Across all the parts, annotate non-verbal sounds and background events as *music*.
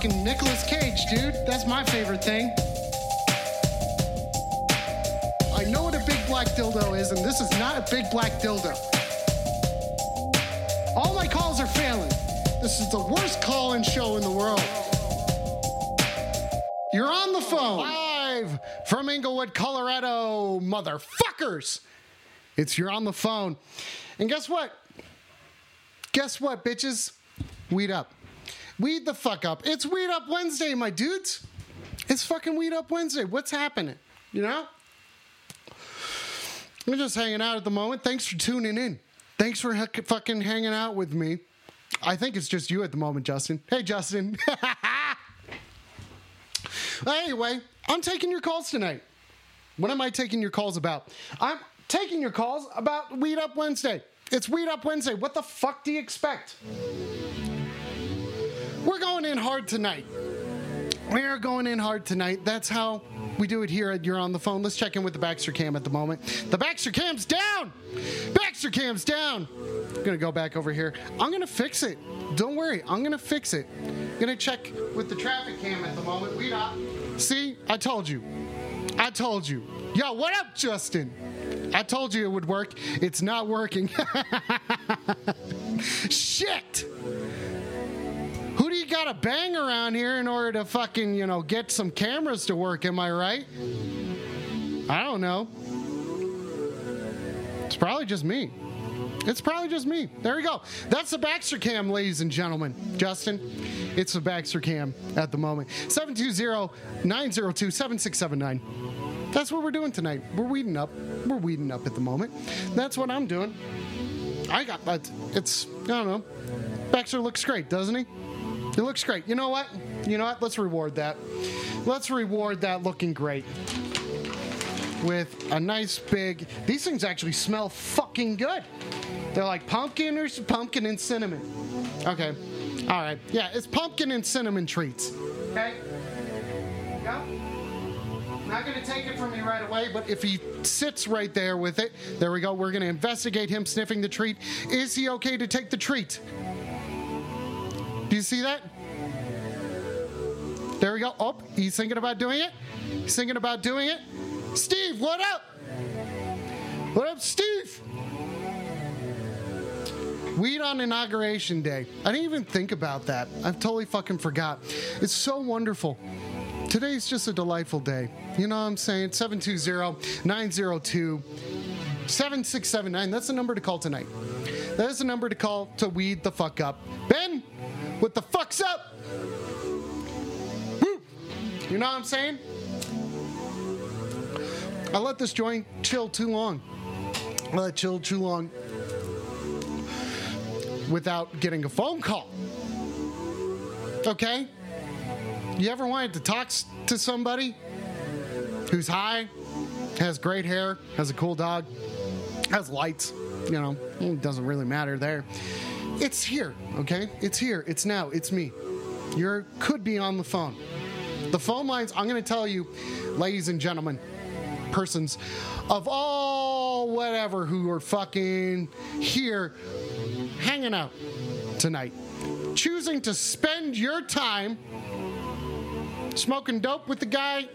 Fucking Nicolas Cage, dude. That's my favorite thing. I know what a big black dildo is, and this is not a big black dildo. All my calls are failing. This is the worst call in show in the world. You're on the phone. Live from Englewood, Colorado, motherfuckers. It's You're on the phone. And guess what? Guess what, bitches? Weed up. Weed the fuck up. It's Weed Up Wednesday, my dudes. It's fucking Weed Up Wednesday. What's happening? You know? We're just hanging out at the moment. Thanks for tuning in. Thanks for fucking hanging out with me. I think it's just you at the moment, Justin. Hey, Justin. *laughs* anyway, I'm taking your calls tonight. What am I taking your calls about? I'm taking your calls about Weed Up Wednesday. It's Weed Up Wednesday. What the fuck do you expect? We're going in hard tonight. We are going in hard tonight. That's how we do it here at You're on the Phone. Let's check in with the Baxter Cam at the moment. The Baxter Cam's down! Baxter Cam's down! I'm gonna go back over here. I'm gonna fix it. Don't worry, I'm gonna fix it. I'm gonna check with the traffic cam at the moment. We not. See, I told you. I told you. Yo, what up, Justin? I told you it would work. It's not working. *laughs* Shit! Gotta bang around here in order to fucking, you know, get some cameras to work? Am I right? I don't know. It's probably just me. It's probably just me. There we go. That's the Baxter Cam, ladies and gentlemen. Justin, it's the Baxter Cam at the moment. 720 902 7679. That's what we're doing tonight. We're weeding up. We're weeding up at the moment. That's what I'm doing. I got. It's, I don't know. Baxter looks great, doesn't he? It looks great. You know what? You know what? Let's reward that. Let's reward that looking great with a nice big. These things actually smell fucking good. They're like pumpkin or pumpkin and cinnamon. Okay. All right. Yeah, it's pumpkin and cinnamon treats. Okay. Go. Not gonna take it from me right away, but if he sits right there with it, there we go. We're gonna investigate him sniffing the treat. Is he okay to take the treat? Do you see that? There we go. Oh, he's thinking about doing it. He's thinking about doing it. Steve, what up? What up, Steve? Weed on inauguration day. I didn't even think about that. I've totally fucking forgot. It's so wonderful. Today's just a delightful day. You know what I'm saying? 720 902 7679. That's the number to call tonight. That is the number to call to weed the fuck up. Ben, what the fuck's up? Woo! You know what I'm saying? I let this joint chill too long. I let it chill too long without getting a phone call. Okay? You ever wanted to talk to somebody who's high, has great hair, has a cool dog, has lights? You know, it doesn't really matter there. It's here, okay? It's here. It's now. It's me. You could be on the phone. The phone lines, I'm going to tell you, ladies and gentlemen, persons of all whatever who are fucking here hanging out tonight, choosing to spend your time smoking dope with the guy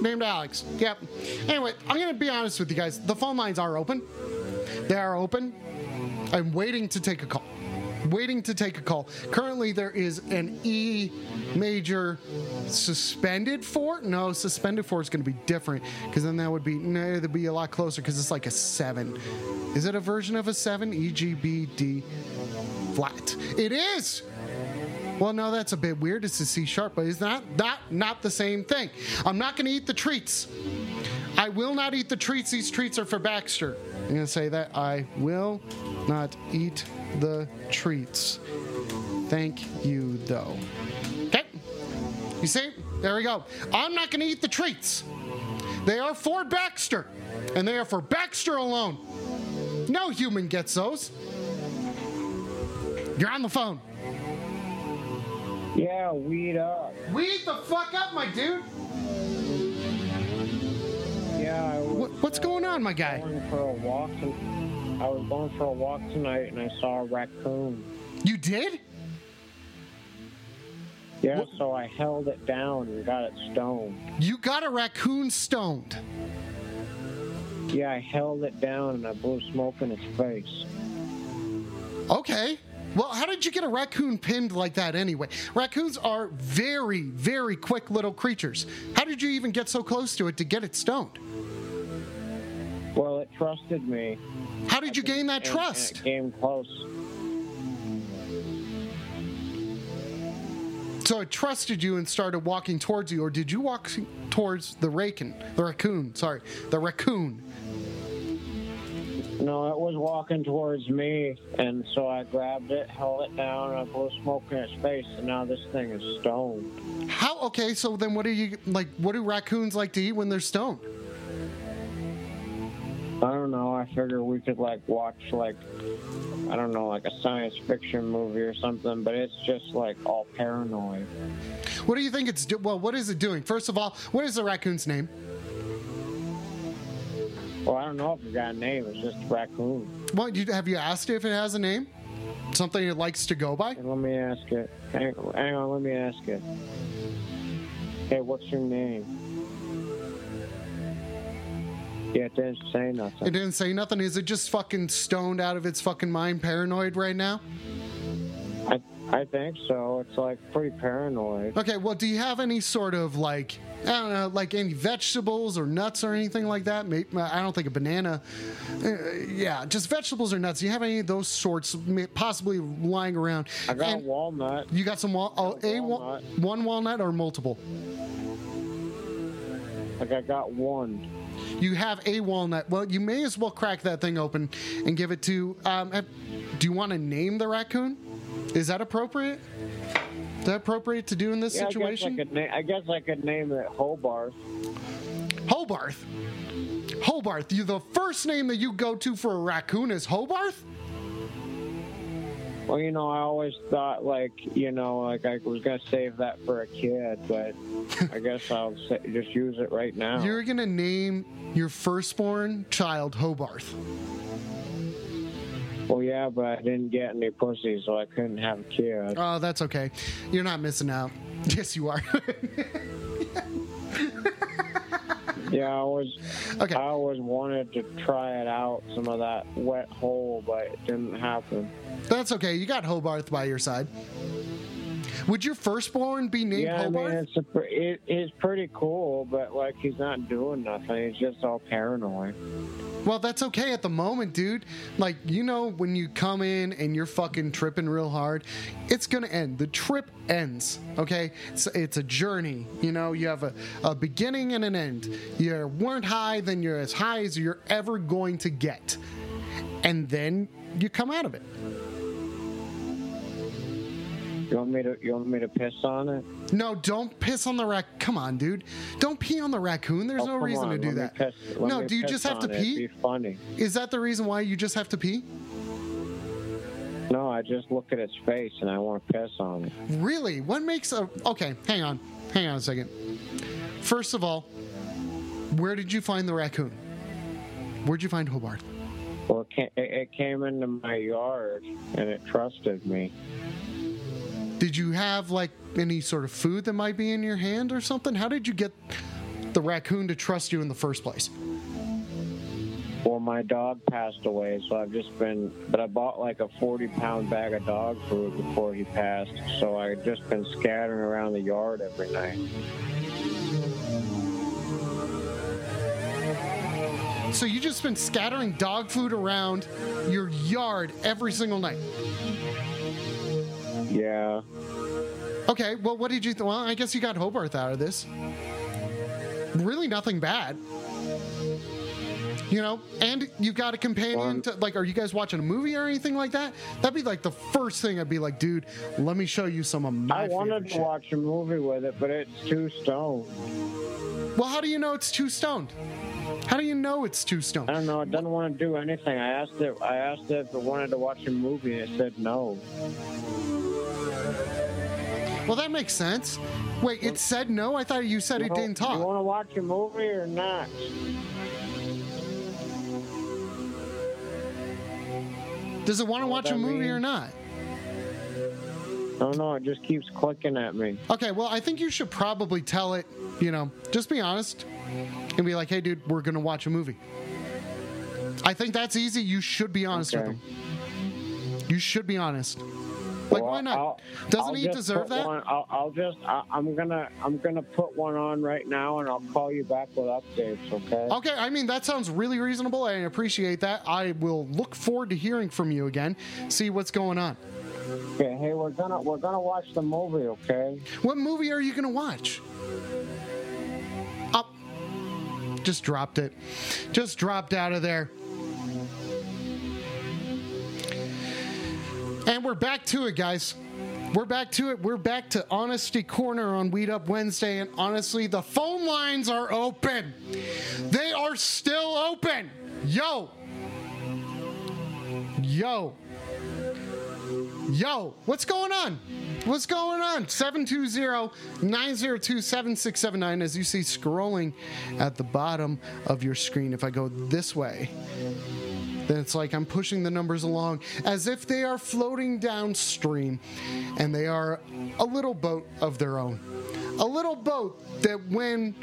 named Alex. Yep. Anyway, I'm going to be honest with you guys. The phone lines are open. They are open. I'm waiting to take a call. Waiting to take a call. Currently, there is an E major suspended for. No, suspended for is going to be different because then that would be no, it'd be a lot closer because it's like a seven. Is it a version of a seven? E G B D flat. It is. Well, no, that's a bit weird. It's a C sharp, but it's not not not the same thing. I'm not going to eat the treats. I will not eat the treats. These treats are for Baxter. I'm going to say that I will not eat the treats. Thank you, though. Okay. You see? There we go. I'm not going to eat the treats. They are for Baxter, and they are for Baxter alone. No human gets those. You're on the phone. Yeah, weed up. Weed the fuck up, my dude. Yeah, What, what's going on, my guy? going for a walk. I was going for a walk tonight, and I saw a raccoon. You did? Yeah, What- so I held it down and got it stoned. You got a raccoon stoned. Yeah, I held it down and I blew smoke in its face. Okay. Well, how did you get a raccoon pinned like that anyway? Raccoons are very, very quick little creatures. How did you even get so close to it to get it stoned? Well, it trusted me. How did you gain that and- and trust? it came close. So it trusted you and started walking towards you, or did you walk towards the raccoon? The raccoon, sorry, the raccoon. No, it was walking towards me, and so I grabbed it, held it down, and I blew smoke in its face, and now this thing is stoned. How? Okay, so then what do you like? What do raccoons like to eat when they're stoned? I don't know. I figure we could like watch like I don't know, like a science fiction movie or something, but it's just like all paranoid. What do you think it's do? Well, what is it doing? First of all, what is the raccoon's name? Well, I don't know if it got a name. It's just a raccoon. What you have you asked it if it has a name? Something it likes to go by? Let me ask it. Hang, hang on, let me ask it. Hey, what's your name? Yeah, it didn't say nothing. It didn't say nothing. Is it just fucking stoned out of its fucking mind, paranoid right now? I, I think so. It's like pretty paranoid. Okay, well, do you have any sort of like, I don't know, like any vegetables or nuts or anything like that? May- I don't think a banana. Uh, yeah, just vegetables or nuts. Do you have any of those sorts possibly lying around? I got And walnut. you got some wal- oh, a wa- walnut. one walnut or multiple? Like I got one. You have a walnut. Well, you may as well crack that thing open and give it to. Um, have- do you want to name the raccoon? Is that appropriate? Is that appropriate to do in this Yeah, situation? I guess I could, na- I guess I could name it Hobart. Hobarth. Hobarth. You the first name that you go to for a raccoon is Hobarth? Well, you know, I always thought like, you know, like I was gonna save that for a kid, but I *laughs* guess I'll sa- just use it right now. You're gonna name your firstborn child Hobarth. Well, yeah, but I didn't get any pussy, so I couldn't have a kid. Oh, that's okay. You're not missing out. *laughs* Yes, you are. *laughs* Yeah, I always, Okay. I always wanted to try it out, some of that wet hole, but it didn't happen. that's okay. You got Hobarth by your side. Would your firstborn be named yeah, I mean, it's a, it, it's pretty cool, but like he's not doing nothing. He's just all paranoid. Well, that's okay at the moment, dude. Like, you know, when you come in and you're fucking tripping real hard, it's gonna end. The trip ends, okay? It's, it's a journey. You know, you have a, a beginning and an end. You weren't high, then you're as high as you're ever going to get. And then you come out of it. You want me to, you want me to piss on it? No, don't piss on the rac. Come on, dude. Don't pee on the raccoon. There's Oh, no reason to do let that. piss- no, do you just have to on pee? Funny. Is that the reason why you just have to pee? No, I just look at its face and I want to piss on it. Really? What makes a. Okay, hang on. Hang on a second. First of all, where did you find the raccoon? Where'd you find Hobart? Well, it came, it it came into my yard and it trusted me. Did you have like any sort of food that might be in your hand or something? How did you get the raccoon to trust you in the first place? Well, my dog passed away, so I've just been. But I bought like a 40 pound bag of dog food before he passed, so I've just been scattering around the yard every night. So you just been scattering dog food around your yard every single night. Yeah. Okay, well, what did you? Th- well, I guess you got Hobart out of this. Really, nothing bad. You know, and you got a companion to like. Are you guys watching a movie or anything like that? That'd be like the first thing I'd be like, dude, let me show you some of my. I wanted to shit." watch a movie with it, but it's too stoned. Well, how do you know it's too stoned? How do you know it's too stoned? I don't know. It doesn't want to do anything. I asked it. I asked it if it wanted to watch a movie, and it said no. Well, that makes sense. Wait, it said no. I thought you said it didn't talk. You want to watch a movie or not? Does it want to watch a movie or not? I don't know. It just keeps clicking at me. Okay, well, I think you should probably tell it, you know, just be honest and be like, hey, dude, we're going to watch a movie. I think that's easy. You should be honest with them. You should be honest. Like, Well, why not? I'll- Doesn't I'll he deserve that? One, I'll, I'll just. I, I'm gonna. I'm gonna put one on right now, and I'll call you back with updates. Okay. Okay, I mean, that sounds really reasonable. I appreciate that. I will look forward to hearing from you again, see what's going on. Okay. Hey, we're gonna we're gonna watch the movie. Okay. What movie are you to watch? Up. Just dropped it. Just dropped out of there. And we're back to it, guys. We're back to it. We're back to Honesty Corner on Weed Up Wednesday. And honestly, the phone lines are open. They are still open. Yo. Yo. Yo, what's going on? What's going on? 720-902-7679 as you see scrolling at the bottom of your screen. If I go this way, then it's like I'm pushing the numbers along as if they are floating downstream and they are a little boat of their own. A little boat that when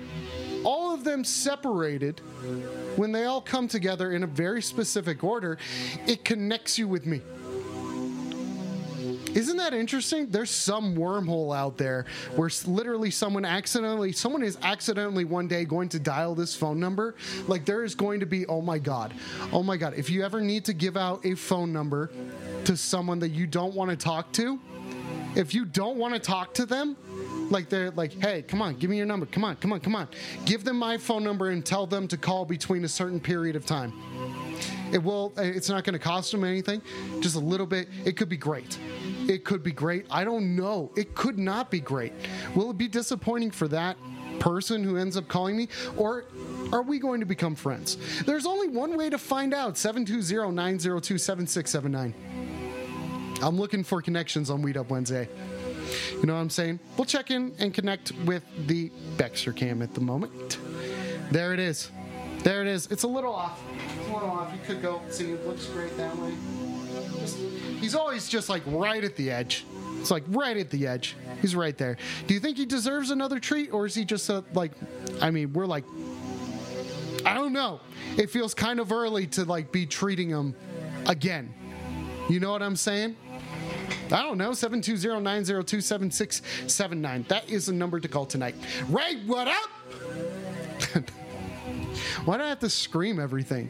all of them separated, when they all come together in a very specific order, it connects you with me. Isn't that interesting? There's some wormhole out there where literally someone accidentally, someone is accidentally one day going to dial this phone number. Like there is going to be, oh my God, oh my God. If you ever need to give out a phone number to someone that you don't want to talk to, if you don't want to talk to them, like they're like, hey, come on, give me your number. Come on, come on, come on. Give them my phone number and tell them to call between a certain period of time. It will. Eh, it's not going to cost them anything. Just a little bit. It could be great. It could be great. I don't know. It could not be great. Will it be disappointing for that person who ends up calling me, or are we going to become friends? There's only one way to find out. 720-902-7679. I'm looking for connections on Weed Up Wednesday. You know what I'm saying? We'll check in and connect with the Baxter cam at the moment. There it is. There it is. It's a little off. It's a little off. You could go see. It looks great that way. He's always just like right at the edge. It's like right at the edge. He's right there. Do you think he deserves another treat, or is he just a, like? I mean, we're like, I don't know. It feels kind of early to like be treating him again. You know what I'm saying? I don't know. 720-902-7679. That is the number to call tonight. Ray, what up? *laughs* Why do I have to scream everything?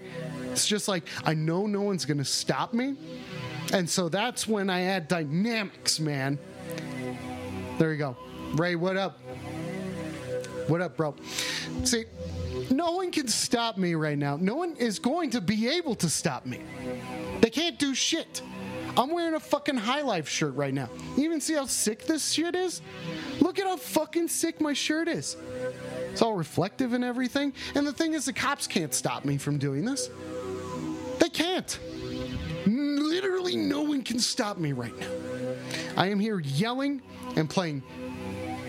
It's just like I know no one's gonna stop me. And so that's when I add dynamics, man. There you go. Ray, what up? What up, bro? See, no one can stop me right now. No one is going to be able to stop me. They can't do shit. I'm wearing a fucking High Life shirt right now. You even see how sick this shit is? Look at how fucking sick my shirt is. It's all reflective and everything. And the thing is, the cops can't stop me from doing this. They can't. Literally, no one can stop me right now. I am here yelling and playing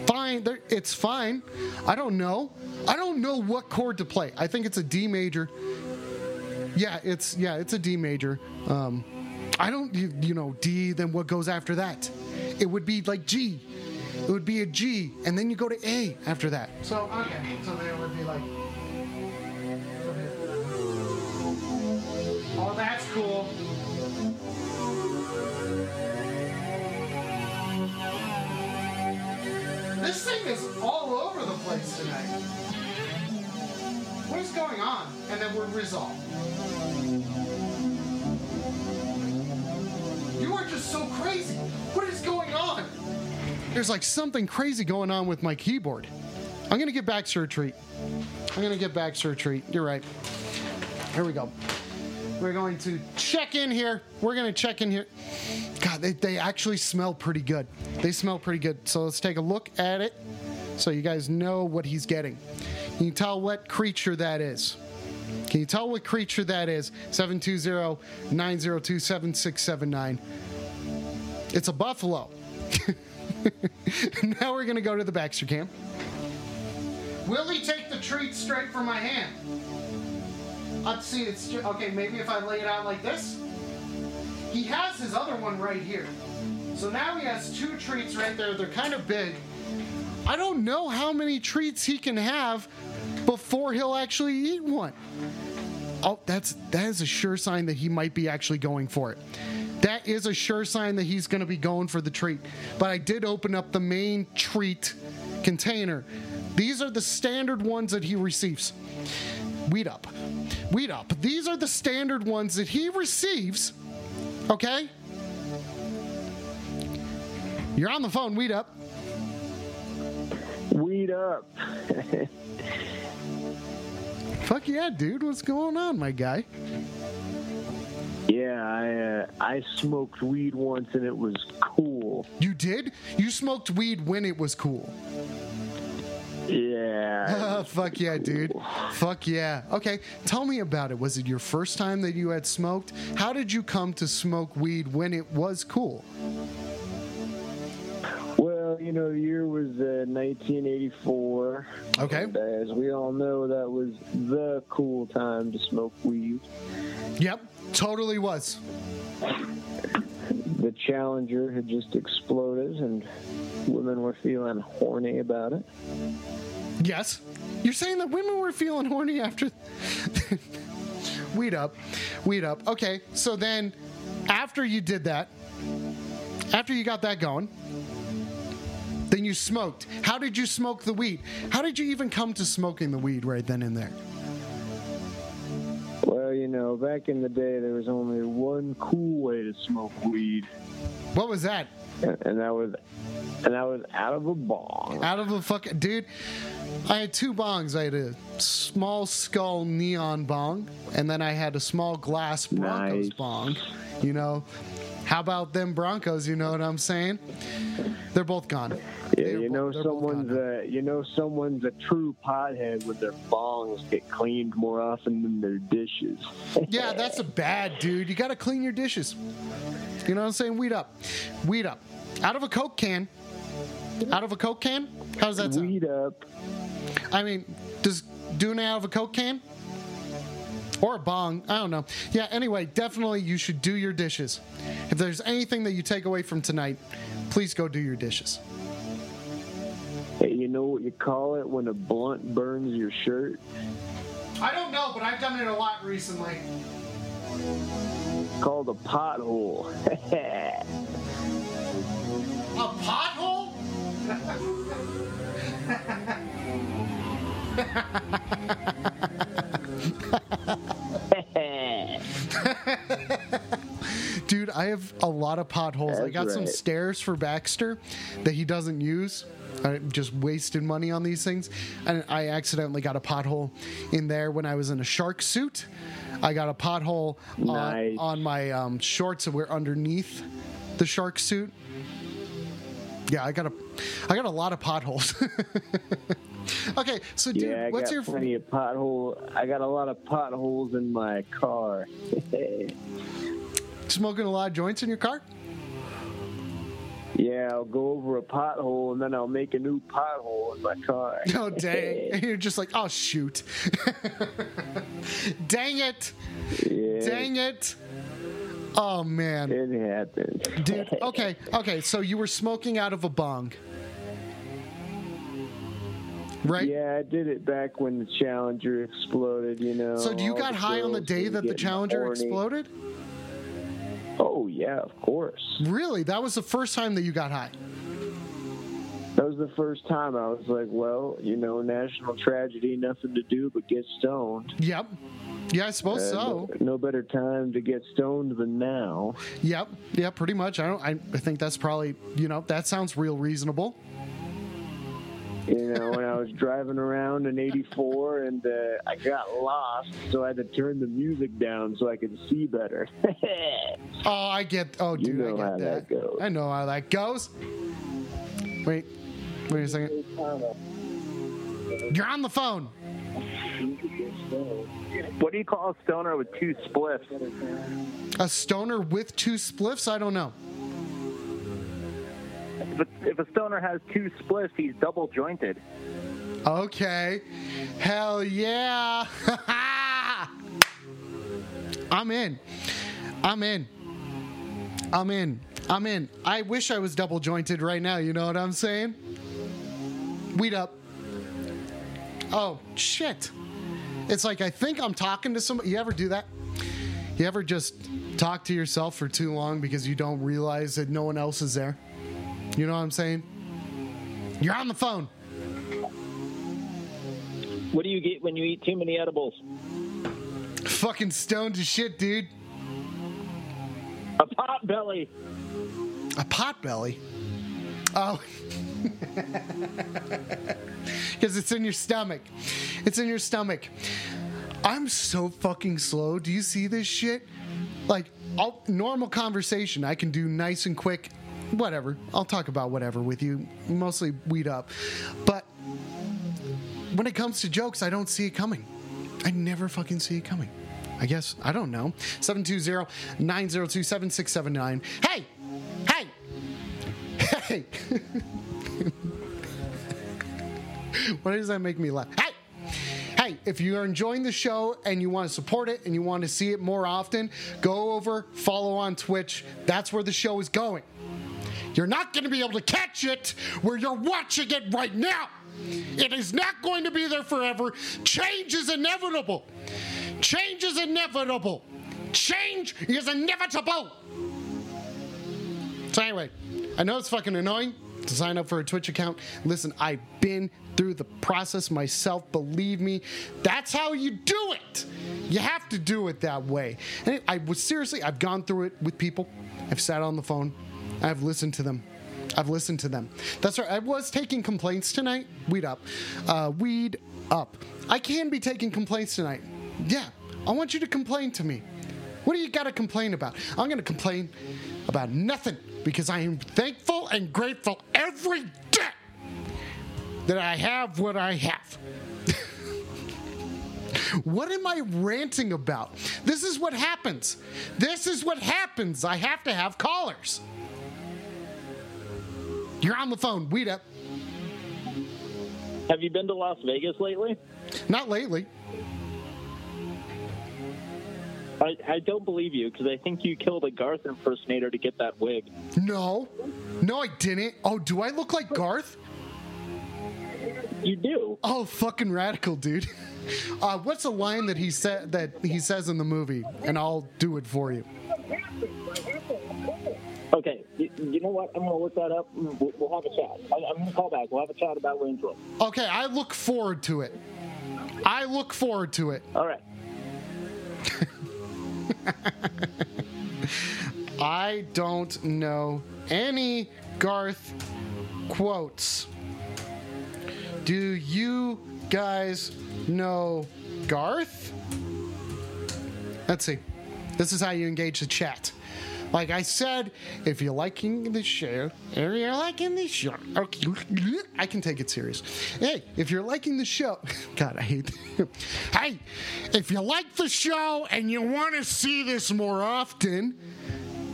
fine. It's fine. I don't know. I don't know what chord to play. I think it's a D major. Yeah, it's yeah, it's a D major. Um, I don't you, you know D. Then what goes after that? It would be like G. It would be a G, and then you go to A after that. So okay, so then it would be like. Oh, that's cool. This thing is all over the place tonight. What is going on? And then we're resolved. You are just so crazy. What is going on? There's like something crazy going on with my keyboard. I'm gonna get back to a treat. I'm gonna get back to a treat. You're right. Here we go. We're going to check in here. We're to check in here. God, they, they actually smell pretty good. They smell pretty good. So let's take a look at it so you guys know what he's getting. Can you tell what creature that is? Can you tell what creature that is? 720 902 7679. It's a buffalo. *laughs* now we're going to go to the Baxter camp. Will he take the treat straight from my hand? Let's see. It's okay. Maybe if I lay it out like this. He has his other one right here. So now he has two treats right there. They're kind of big. I don't know how many treats he can have before he'll actually eat one. Oh, that's that is a sure sign that he might be actually going for it. That is a sure sign that he's going to be going for the treat. But I did open up the main treat container. These are the standard ones that he receives. Weed up. Weed up. These are the standard ones that he receives. Okay? You're on the phone, weed up. Weed up. *laughs* Fuck yeah, dude. What's going on, my guy? yeah, I uh, I smoked weed once and it was cool. You did? You smoked weed when it was cool. Yeah. *laughs* Fuck yeah, dude. Fuck yeah. Okay, tell me about it. Was it your first time that you had smoked? How did you come to smoke weed when it was cool? You know, the year was uh, 1984. Okay. And as we all know, that was the cool time to smoke weed. Yep, totally was. The Challenger had just exploded, and women were feeling horny about it. Yes. You're saying that women were feeling horny after. *laughs* weed up. Weed up. Okay, so then after you did that, after you got that going, then you smoked. How did you smoke the weed? How did you even come to smoking the weed right then and there? Well, you know, back in the day, there was only one cool way to smoke weed, What was that? and, and that was, and that was out of a bong. Out of a fucking dude. I had two bongs. I had a small skull neon bong, and then I had a small glass Broncos Nice. bong. You know, how about them Broncos? You know what I'm saying? They're both gone. Yeah, They're you know both someone's a, you know someone's a true pothead when their bongs get cleaned more often than their dishes. *laughs* Yeah, that's a bad dude. You got to clean your dishes. You know what I'm saying? Weed up, weed up. Out of a Coke can. Out of a Coke can. How does that sound? Weed up. I mean, does doing it out of a Coke can? Or a bong. I don't know. Yeah, anyway, definitely you should do your dishes. If there's anything that you take away from tonight, please go do your dishes. Hey, you know what you call it when a blunt burns your shirt? I don't know, but I've done it a lot recently. Called a pothole. *laughs* A pothole? *laughs* I have a lot of potholes. I That's got some stairs for Baxter that he doesn't use. I just wasted money on these things. And I accidentally got a pothole in there when I was in a shark suit. I got a pothole Nice. on, on my um, shorts that were underneath the shark suit. Yeah, I got a, I got a lot of potholes. *laughs* okay, so dude, yeah, I what's got your plenty of pothole. I got a lot of potholes in my car. *laughs* smoking a lot of joints in your car? yeah, I'll go over a pothole and then I'll make a new pothole in my car. *laughs* Oh dang! And *laughs* you're just like, oh shoot! *laughs* dang it! yeah, Dang it! Oh man, It happens. dude. Okay, okay. So you were smoking out of a bong, right? Yeah, I did it back when the Challenger exploded, you know. So do you got high on the day that the Challenger horny. exploded? Oh, yeah, of course. Really? That was the first time that you got high. That was the first time I was like, well, you know, national tragedy, nothing to do but get stoned. Yep. Yeah, I suppose Uh, so. no, no better time to get stoned than now. Yep. Yeah, pretty much. I don't. I, I think that's probably. You know, that sounds real reasonable. You know, when I was driving around in '84 and uh, I got lost, so I had to turn the music down so I could see better. *laughs* Oh, I get. Oh, You dude, know I get that. that goes. I know how that goes. Wait, wait a second. You're on the phone. What do you call a stoner with two spliffs? A stoner with two spliffs? I don't know. If a, if a stoner has two spliffs, he's double jointed. Okay. Hell yeah. *laughs* I'm in. I'm in. I'm in. I'm in. I wish I was double jointed right now. You know what I'm saying? Weed up. Oh, shit. It's like I think I'm talking to somebody. You ever do that? You ever just talk to yourself for too long because you don't realize that no one else is there? You know what I'm saying? You're on the phone. What do you get when you eat too many edibles? Fucking stoned to shit, dude. A pot belly. A pot belly. Oh. *laughs* Because it's in your stomach. It's in your stomach. I'm so fucking slow. Do you see this shit? Like, I'll, normal conversation, I can do nice and quick. Whatever. I'll talk about whatever with you. Mostly weed up. But when it comes to jokes, I don't see it coming. I never fucking see it coming. I guess. I don't know. 720 902 7679. Hey! Hey! Hey! *laughs* Why does that make me laugh? Hey! Hey, if you are enjoying the show and you want to support it and you want to see it more often, go over, follow on Twitch. That's where the show is going. You're not going to be able to catch it where you're watching it right now. It is not going to be there forever. Change is inevitable. Change is inevitable. Change is inevitable. So, anyway, I know it's fucking annoying to sign up for a Twitch account. Listen, I've been through the process myself. Believe me, that's how you do it. You have to do it that way. And I was seriously, I've gone through it with people. I've sat on the phone. I've listened to them. I've listened to them. That's right. I was taking complaints tonight. Weed up. Uh, weed up. I can be taking complaints tonight. Yeah. I want you to complain to me. What do you got to complain about? I'm going to complain about nothing because I am thankful and grateful every day that I have what I have. *laughs* what am I ranting about? This is what happens. This is what happens. I have to have callers. You're on the phone. Weed up. Have you been to Las Vegas lately? Not lately. I, I don't believe you because I think you killed a Garth impersonator to get that wig. No. No, I didn't. Oh, do I look like Garth? You do. Oh, fucking radical, dude. *laughs* Uh, what's a line that he said that he says in the movie? And I'll do it for you. Okay, you, you know what? I'm gonna look that up. We'll, we'll have a chat. I, I'm gonna call back. We'll have a chat about Range Rover. Okay, I look forward to it. I look forward to it. All right. *laughs* I don't know any Garth quotes. Do you guys know Garth? Let's see. This is how you engage the chat. Like I said, if you're liking the show, if you're liking the show, okay, I can take it serious. Hey, if you're liking the show, *laughs* God, I hate. *laughs* hey, if you like the show and you want to see this more often,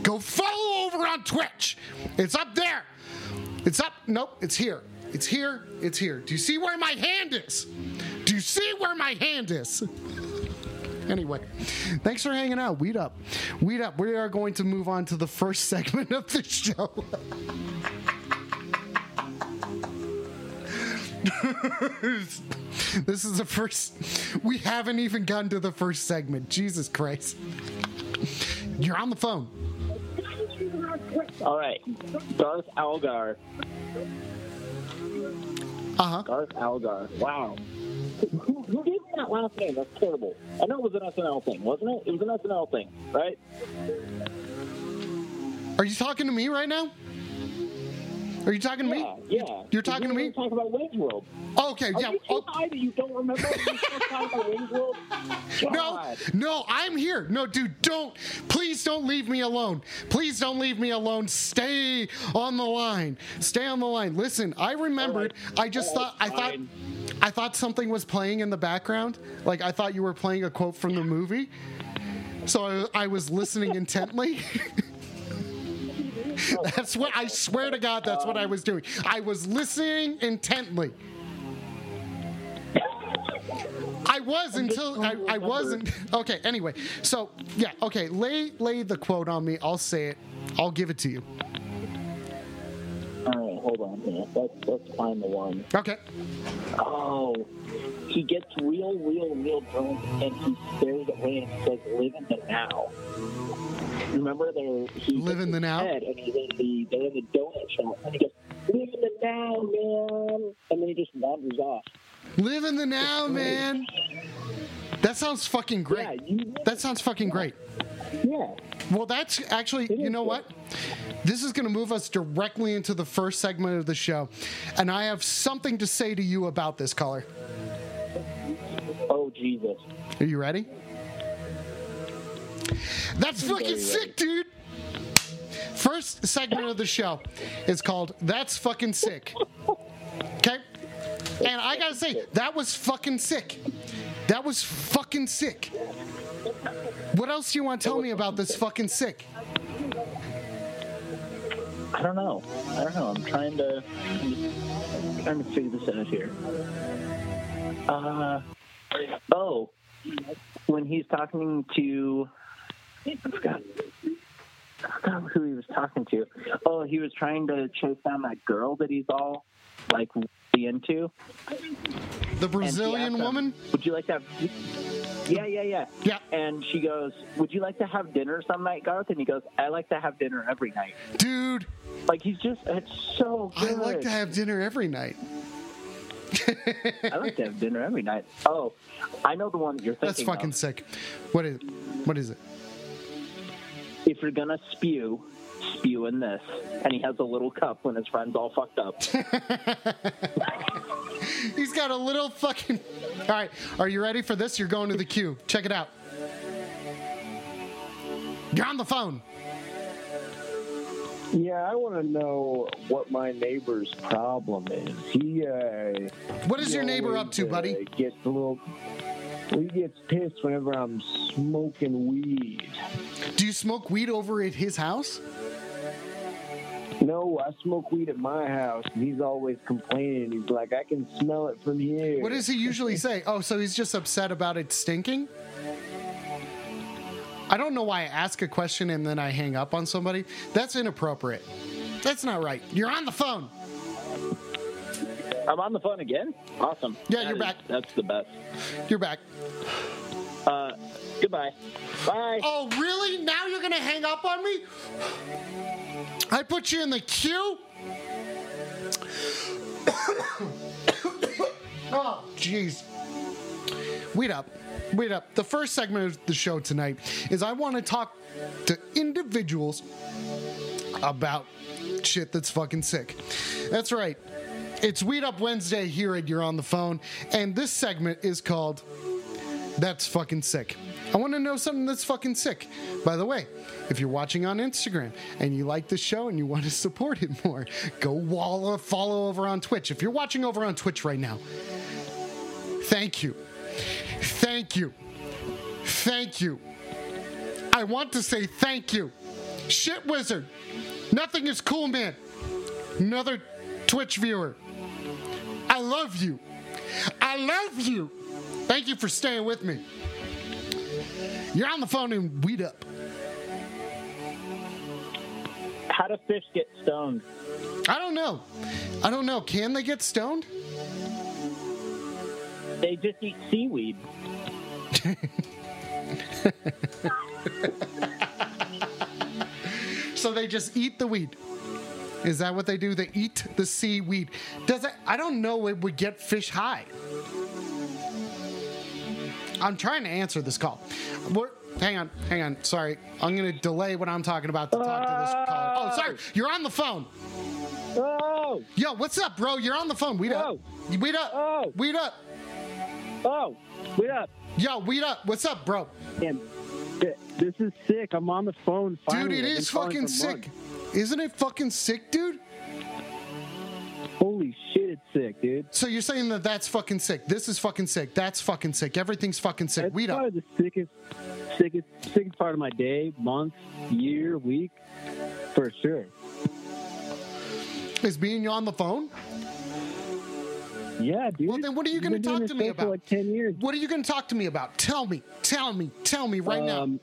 go follow over on Twitch. It's up there. It's up. Nope, it's here. It's here. It's here. Do you see where my hand is? Do you see where my hand is? *laughs* Anyway, thanks for hanging out. Weed up. Weed up. We are going to move on to the first segment of the show. *laughs* this is the first. We haven't even gotten to the first segment. Jesus Christ. You're on the phone. All right. Garth Algar. Uh huh. Garth Algar. Wow. Who, who gave him that last name? That's terrible. I know it was an SNL thing, wasn't it? It was an SNL thing, right? Are you talking to me right now? Are you talking to me? Yeah, yeah. You're talking to me? talking about Wayne's World. Oh, okay, Are yeah. you oh, high that you don't remember? you talking about Wayne's World? *laughs* No, no, I'm here. No, dude, don't. Please don't leave me alone. Please don't leave me alone. Stay on the line. Stay on the line. Listen, I remembered. I just All thought. right, I thought. fine. I thought something was playing in the background. Like I thought you were playing a quote from the movie. So I, I was listening intently. *laughs* that's what I swear to God. That's what I was doing. I was listening intently. I was until I, I wasn't. Okay. Anyway, so yeah. Okay. Lay lay the quote on me. I'll say it. I'll give it to you. Hold on here. Let's, let's find the one. Okay. Oh, he gets real, real, real drunk, and he stares away and says, "Live in the now." Remember, there he Live in the now? head, and he's in the they're in the donut shop, and he goes, "Live in the now, man," and then he just wanders off. Live in the now, man. That sounds fucking great. Yeah, That sounds fucking great. Yeah. Well, that's actually, you know what? This is going to move us directly into the first segment of the show. And I have something to say to you about this caller. Oh Jesus. Are you ready? That's very fucking sick, dude. First segment of the show is called That's Fucking Sick. *laughs* Okay? And I gotta say, that was fucking sick. That was fucking sick. What else do you want to tell me about this fucking sick? I don't know. I don't know. I'm trying to I'm trying to figure this out here. Uh oh, when he's talking to I forgot. I forgot who he was talking to. Oh, he was trying to chase down that girl that he's all like really into. The Brazilian him, woman? Would you like to have? Yeah, yeah, yeah. Yeah. And she goes, "Would you like to have dinner some night, Garth?" And he goes, "I like to have dinner every night." Dude, Like he's just, it's so I like to have dinner every night. *laughs* I like to have dinner every night. Oh, I know the one you're thinking That's fucking of. sick. What is What is it? If you're gonna spew, spew in this. And he has a little cup when his friend's all fucked up. *laughs* He's got a little fucking. All right, are you ready for this? You're going to the queue. Check it out. You're on the phone. Yeah, I want to know what my neighbor's problem is. He, uh, What is he your neighbor up always, to, uh, buddy? Gets a little. He gets pissed whenever I'm smoking weed. Do you smoke weed over at his house? No, I smoke weed at my house, and he's always complaining. He's like, I can smell it from here. What does he usually *laughs* say? Oh, so he's just upset about it stinking? I don't know why I ask a question and then I hang up on somebody. That's inappropriate. That's not right. You're on the phone. I'm on the phone again. Awesome. Yeah, That you're is- back. That's the best. You're back. Uh, goodbye. Bye. Oh, really? Now you're going to hang up on me? I put you in the queue? *coughs* oh, jeez. Wait up. Wait up. The first segment of the show tonight is I want to talk to individuals about shit that's fucking sick. That's right. It's Weed Up Wednesday here at You're on the Phone, and this segment is called that's fucking sick. I want to know something that's fucking sick. By the way, if you're watching on Instagram and you like the show and you want to support it more, go wall follow over on Twitch. If you're watching over on Twitch right now, thank you. Thank you. Thank you. I want to say thank you. Shit Wizard. Nothing is cool, man. Another Twitch viewer. I love you. I love you. Thank you for staying with me. You're on the phone and weed up. How do fish get stoned? I don't know. I don't know. Can they get stoned? They just eat seaweed. *laughs* So they just eat the weed. Is that what they do? They eat the seaweed. Does it? I don't know. It would get fish high. I'm trying to answer this call. We're, hang on, hang on. Sorry, I'm going to delay what I'm talking about to talk to this caller. Oh, sorry. You're on the phone. Oh, Yo, what's up, bro? You're on the phone. Weed up. Weed up. Oh. Weed oh. up. oh, wait up. Yo, weed up. What's up, bro? Th- this is sick. I'm on the phone. Dude, Finally. it I've been is fucking sick. months. Isn't it fucking sick, dude? Holy shit, it's sick, dude. So you're saying that that's fucking sick. This is fucking sick. That's fucking sick. Everything's fucking sick. That's up. probably the sickest, sickest, sickest part of my day, month, year, week, for sure. Is being you on the phone? Yeah, dude. Well, then what are you gonna talk to me about? Like ten years. What are you going to talk to me about? Tell me. Tell me. Tell me right now. Um,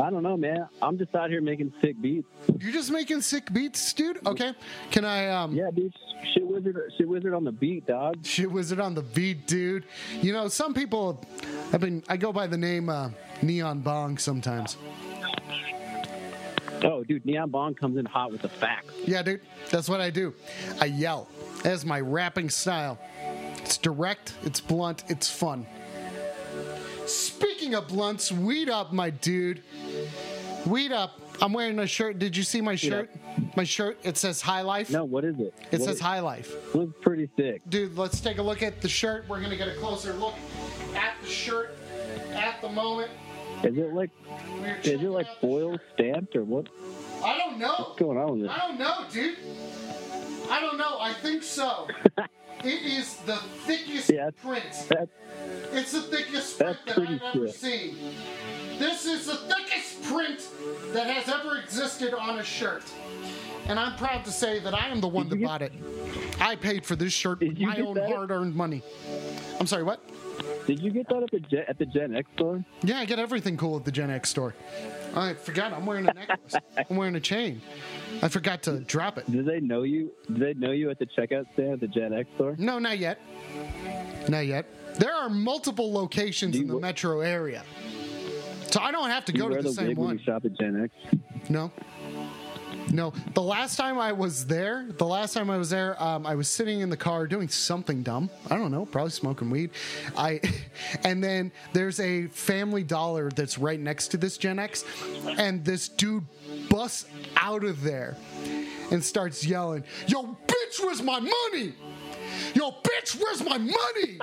I don't know, man. I'm just out here making sick beats. You're just making sick beats, dude? Okay. Can I um Yeah, dude. Shit wizard, shit wizard on the beat, dog. shit wizard on the beat, dude? You know, some people have been I go by the name uh Neon Bong sometimes. Oh, dude, Neon Bong comes in hot with the facts. Yeah, dude. That's what I do. I yell. That's my rapping style. It's direct, it's blunt, it's fun. Speaking of blunts, weed up, my dude. Weed up. I'm wearing a shirt. Did you see my shirt? My shirt. It says High Life. No, what is it? It What says is- High Life. Looks pretty sick. Dude, let's take a look at the shirt. We're gonna get a closer look at the shirt at the moment. Is it like is it like foil stamped or what? I don't know. What's going on with I don't know, dude. I don't know. I think so. *laughs* it is the thickest Yeah. print. It's the thickest print that I've ever seen. This is the thickest print that has ever existed on a shirt. And I'm proud to say that I am the one that bought it. I paid for this shirt with my own hard-earned money. I'm sorry, what? Did you get that at the Gen, at the Gen X store? Yeah, I get everything cool at the Gen X store. I forgot I'm wearing a necklace. *laughs* I'm wearing a chain. I forgot to drop it. Did they know you? Did they know you at the checkout stand at the Gen X store? No, not yet. Not yet. There are multiple locations in the metro area. So I don't have to Do go to the the same one. you shop at Gen X? No. No. The last time I was there, the last time I was there, um, I was sitting in the car doing something dumb. I don't know, probably smoking weed. I, *laughs* and then there's a Family Dollar that's right next to this Gen X, and this dude busts out of there and starts yelling, "Yo, bitch, where's my money?" Yo, bitch, where's my money?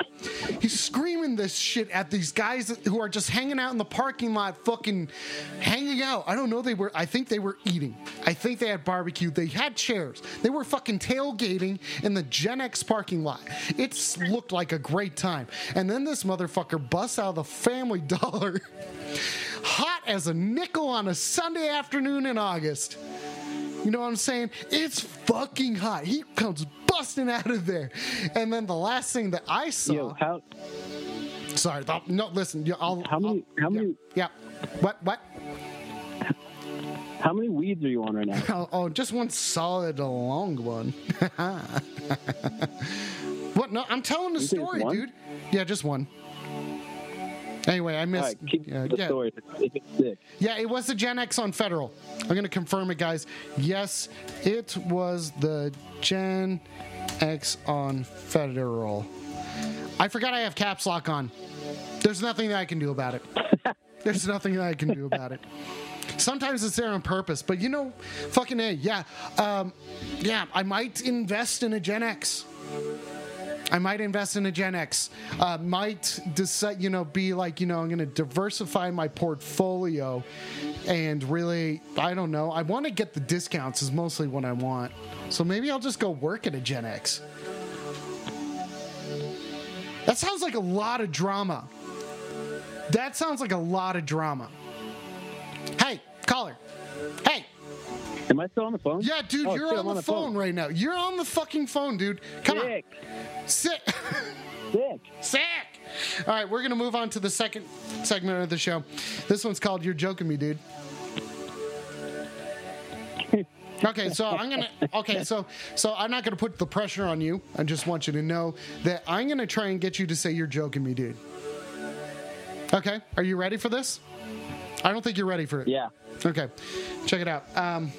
He's screaming this shit at these guys who are just hanging out in the parking lot, fucking hanging out. I don't know. They were, I think they were eating. I think they had barbecue. They had chairs. They were fucking tailgating in the Gen X parking lot. It looked like a great time. And then this motherfucker busts out of the family *laughs* dollar, hot as a nickel on a Sunday afternoon in August. You know what I'm saying? It's fucking hot. He comes busting out of there. And then the last thing that I saw. Yo, how sorry, no, listen. I'll, How many- I'll- how yeah, many- Yeah. What? What? how many weeds are you on right now? *laughs* Oh, oh, just one solid long one. *laughs* what? No, I'm telling the You story, dude. Yeah, just one. Anyway, I missed. right, keep yeah, the yeah. story. Sick. Yeah, it was the Gen X on Federal. I'm going to confirm it, guys. Yes, it was the Gen X on Federal. I forgot I have caps lock on. There's nothing that I can do about it. *laughs* There's nothing that I can do about it. Sometimes it's there on purpose, but you know, fucking A, yeah. Um, yeah, I might invest in a Gen X. I might invest in a Gen X. Uh, might decide, you know, be like, you know, I'm going to diversify my portfolio and really, I don't know. I want to get the discounts, is mostly what I want. So maybe I'll just go work at a Gen X. That sounds like a lot of drama. That sounds like a lot of drama. Hey, caller. Hey. Am I still on the phone? Yeah, dude, Oh, you're shit, on I'm the, phone, right now. You're on the fucking phone, dude. Come Sick. on. Sit. *laughs* Sick. Sick. All right, we're gonna move on to the second segment of the show. This one's called "You're Joking Me, Dude." *laughs* Okay, so I'm gonna. Okay, so so I'm not gonna put the pressure on you. I just want you to know that I'm gonna try and get you to say "You're joking me, dude." Okay, are you ready for this? I don't think you're ready for it. Yeah. Okay, check it out. Um,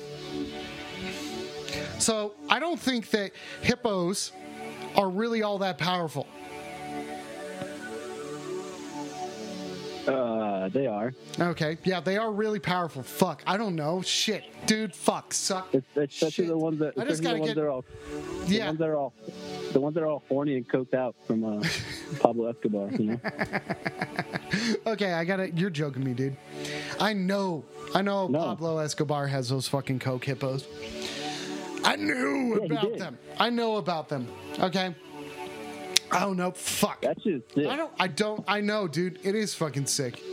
so I don't think that hippos are really all that powerful. Uh, they are. Okay, yeah, they are really powerful. Fuck, I don't know. Shit, dude, fuck, suck. It's, especially Shit. the ones that, I just gotta the ones get- that are all, the Yeah, ones that are all, the ones that are all horny and coked out from uh, *laughs* Pablo Escobar. You know, *laughs* okay, I got it. You're joking me, dude. I know, I know. No. Pablo Escobar has those fucking coke hippos. I knew Yeah, about them. I know about them. Okay. I don't know. Fuck. that's just sick. I don't. I don't. I know, dude. It is fucking sick. *laughs*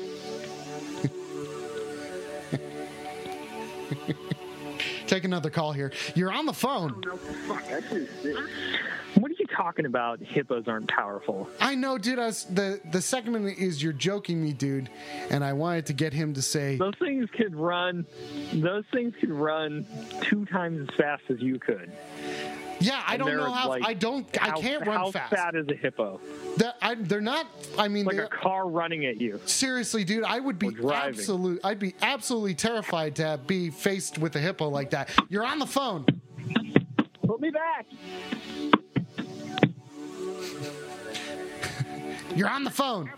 Take another call here. You're on the phone. What are you talking about? Hippos aren't powerful. I know, dude. I was, the the segment is you're joking me, dude, and I wanted to get him to say, Those things could run. Those things could run two times as fast as you could. "Yeah, I And don't know how. like, I don't. How- I can't run how fast. fat is a hippo? That- I, they're not. I mean, Like a car running at you. seriously, dude. I would be absolute. I'd be absolutely terrified to be faced with a hippo like that. You're on the phone. Put me back. *laughs* You're on the phone.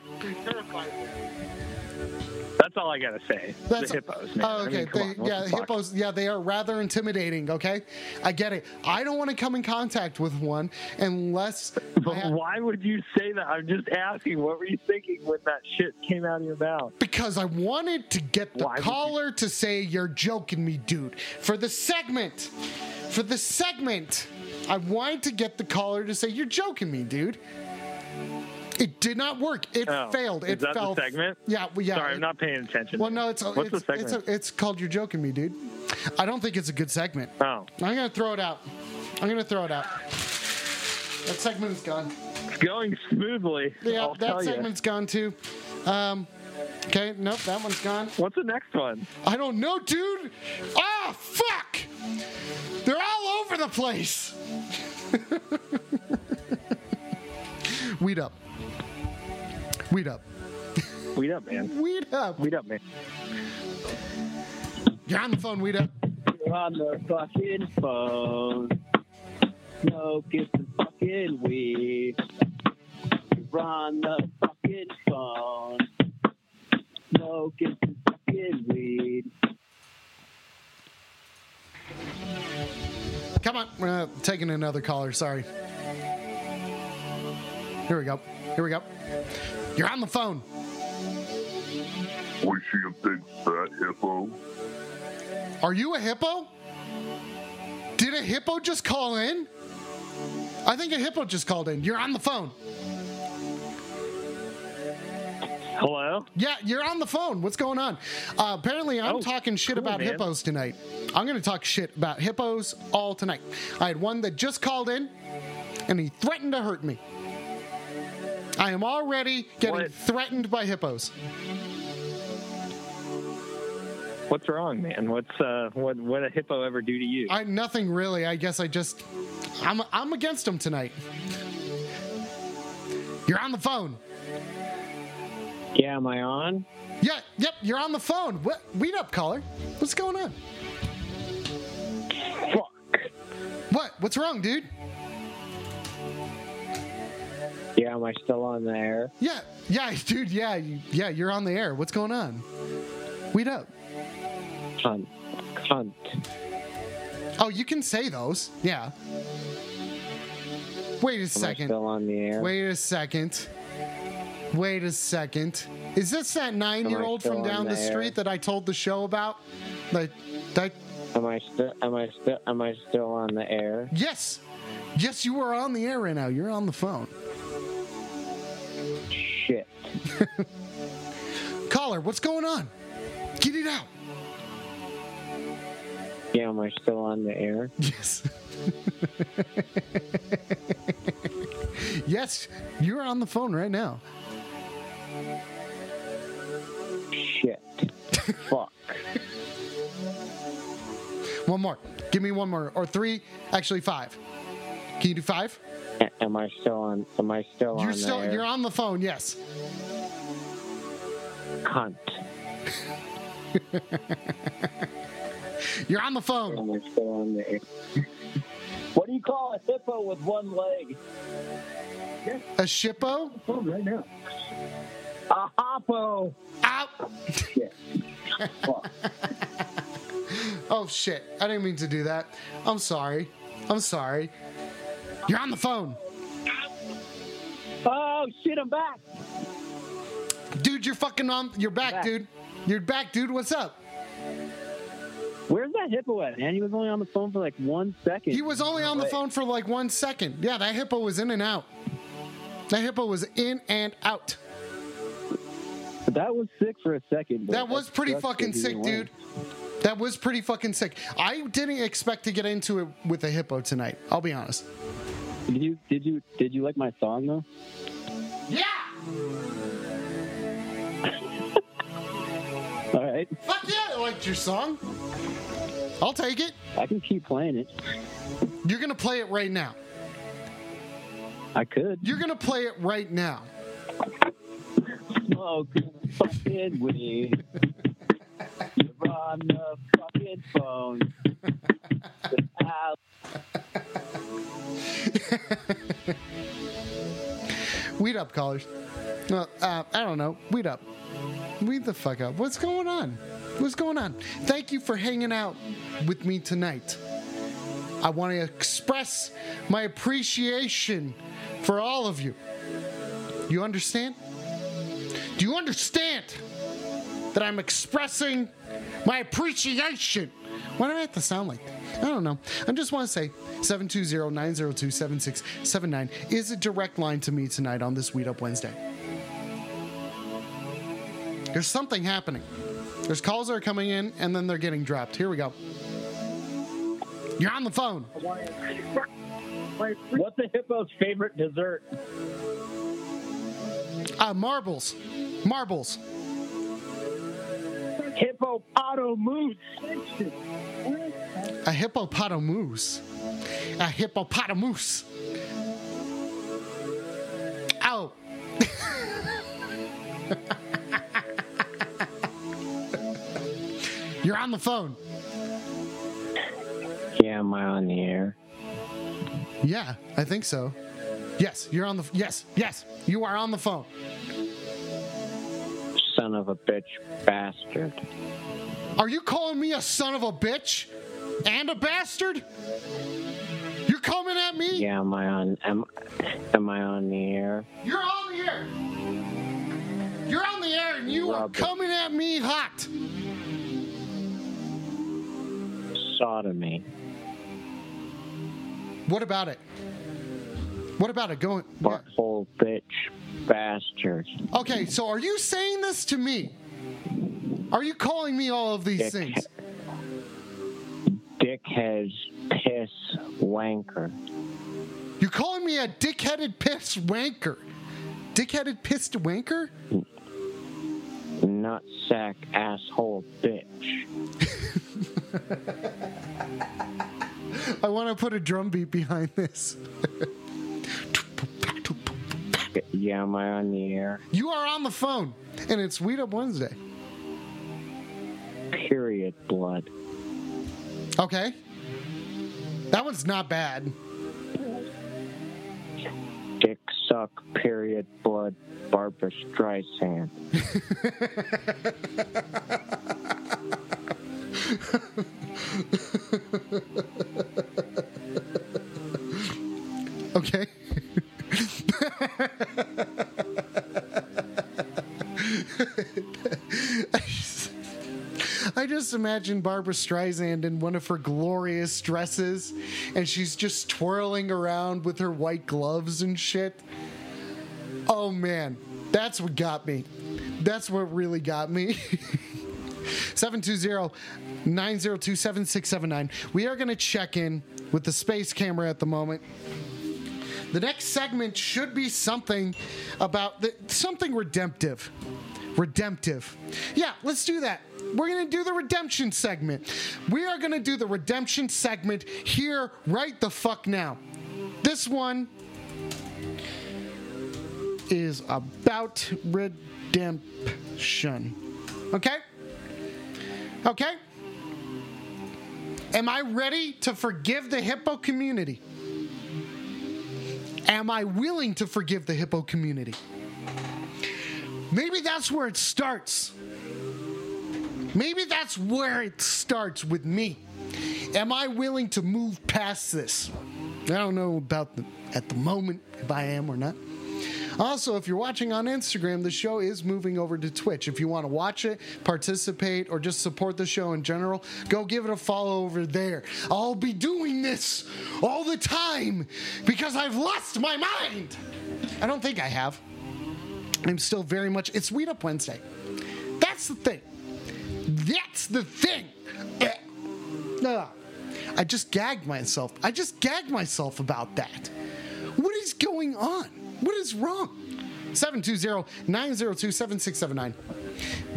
That's all I gotta say. That's the hippos, man. Oh, I okay. mean, They- on, yeah, the hippos. Yeah, they are rather intimidating. Okay, I get it. I don't want to come in contact with one unless. But have- why would you say that? I'm just asking. What were you thinking when that shit came out of your mouth? because I wanted to get the Why would you- caller to say you're joking me, dude. For the segment, for the segment, I wanted to get the caller to say you're joking me, dude. It did not work. It Oh, failed. is It that the fell. segment? Yeah, well, yeah. Sorry, it- I'm not paying attention. Well, no, it's a, What's it's, the it's, segment? a, it's called "You're Joking Me, Dude." I don't think it's a good segment. oh, I'm gonna throw it out. I'm gonna throw it out. That segment is gone. it's going smoothly. Yeah, I'll that tell you. segment's gone too. Um, okay, nope, that one's gone. What's the next one? I don't know, dude. Ah, fuck! Over the place. *laughs* Weed up. Weed up. Weed up, man. Weed up. Weed up, man. You're on the phone, Weed up. You're on the fucking phone. Smoking fucking weed. You're on the fucking phone. Smoking fucking weed. Come on, we're uh, taking another caller. Sorry. Here we go. Here we go. You're on the phone. Was she a big fat hippo? Are you a hippo? Did a hippo just call in? I think a hippo just called in. You're on the phone. Hello? Yeah, you're on the phone. What's going on? Uh, apparently, I'm Oh, talking shit cool, about man. hippos tonight. I'm going to talk shit about hippos all tonight. I had one that just called in, and he threatened to hurt me. I am already getting What? threatened by hippos. What's wrong, man? What's uh, what what a hippo ever do to you? I nothing really. I guess I just I'm I'm against them tonight. You're on the phone. Yeah, am I on? Yeah, yep, you're on the phone. What? Weed up, caller. What's going on? Fuck. What? What's wrong, dude? Yeah, am I still on the air? Yeah, yeah, *laughs* dude. Yeah, you, yeah, you're on the air. What's going on? Weed up. Cunt. Cunt. Oh, you can say those. Yeah. Wait a Am I second. still on the air? Wait a second. Wait a second. Is this that nine-year-old from down the the street that I told the show about? Like that? Am I still? Am I still? Am I still on the air? Yes. Yes, you are on the air right now. You're on the phone. Shit. *laughs* Caller, what's going on? Get it out. Yeah, am I still on the air? Yes. *laughs* yes, you're on the phone right now. Shit. *laughs* Fuck. One more. Give me one more. Or three. Actually, five. Can you do five? Am I still on? Am I still You're on still you're on the phone, yes. Cunt. *laughs* You're on the phone. Am I still on the air? What do you call a hippo with one leg? A shippo? Phone right now. A hoppo. Out. *laughs* Oh shit! I didn't mean to do that. I'm sorry. I'm sorry. You're on the phone, oh shit! I'm back. dude. You're fucking on. You're back, Back. dude. You're back, dude. What's up? Where's that hippo at, man? He was only on the phone for like one second. He was only on the phone for like one second. Yeah, that hippo was in and out. That hippo was in and out. That was sick for a second. That was pretty fucking sick, dude. That was pretty fucking sick. I didn't expect to get into it with a hippo tonight. I'll be honest. Did you did you did you like my song though? Yeah. *laughs* All right, Fuck yeah! I liked your song. I'll take it. I can keep playing it. You're gonna play it right now. I could. You're gonna play it right now. Smoke fucking weed. You're on the fucking phone. *laughs* Weed up, callers. No, uh, I don't know. Weed up. Weed the fuck up. What's going on? What's going on? Thank you for hanging out with me tonight. I want to express my appreciation for all of you. You understand? Do you understand that I'm expressing my appreciation? Why do I have to sound like that? I don't know. I just want to say 720-902-7679 is a direct line to me tonight on this Weed Up Wednesday. There's something happening. There's calls that are coming in and then they're getting dropped. Here we go. You're on the phone. What's a hippo's favorite dessert? Uh, marbles. Marbles. Hippopotamus. A hippopotamus. A hippopotamus. Ow. *laughs* You're on the phone. Yeah, am I on the air? Yeah, I think so. Yes, you're on the. Yes, yes, you are on the phone. Son of a bitch bastard. Are you calling me a son of a bitch and a bastard? You're coming at me? Yeah, am I on am, am I on the air? You're on the air. You're on the air and you are coming at me hot. Sodomy. What about it? What about it? Going. Butthole bitch bastard. Okay, so are you saying this to me? Are you calling me all of these Dick- things? Dickhead piss wanker. You're calling me a dickheaded piss wanker? Dickheaded pissed wanker? Nutsack asshole bitch. *laughs* I want to put a drum beat behind this. *laughs* Yeah, am I on the air? You are on the phone, and it's Weed Up Wednesday. Period blood. Okay. That one's not bad. Dick suck period blood Barbra Streisand. *laughs* imagine Barbra Streisand in one of her glorious dresses, and she's just twirling around with her white gloves and shit. Oh man, that's what got me. That's what really got me. *laughs* 720-902-7679. We are going to check in with the space camera at the moment. The next segment should be something about the, something redemptive. Redemptive. Yeah, let's do that. We're going to do the redemption segment. We are going to do the redemption segment here right the fuck now. This one is about redemption. Okay? Okay? Am I ready to forgive the hippo community? Am I willing to forgive the hippo community? Maybe that's where it starts. Maybe that's where it starts with me. Am I willing to move past this? I don't know about the, at the moment if I am or not. Also, if you're watching on Instagram, the show is moving over to Twitch. If you want to watch it, participate, or just support the show in general, go give it a follow over there. I'll be doing this all the time because I've lost my mind. I don't think I have. I'm still very much. It's Weed Up Wednesday. That's the thing. That's the thing. Eh. Ugh. I just gagged myself. I just gagged myself about that. What is going on? What is wrong? 720-902-7679.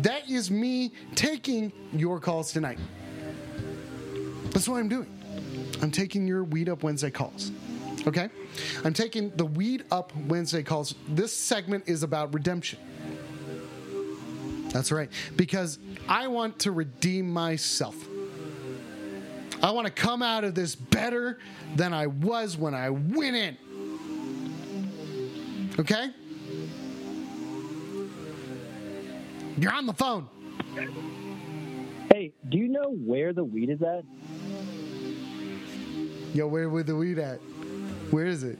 That is me taking your calls tonight. That's what I'm doing. I'm taking your Weed Up Wednesday calls. Okay? I'm taking the Weed Up Wednesday calls. This segment is about redemption. That's right. Because I want to redeem myself. I want to come out of this better than I was when I went in. Okay? You're on the phone. Hey, do you know where the weed is at? Yo, where would the weed at? Where is it?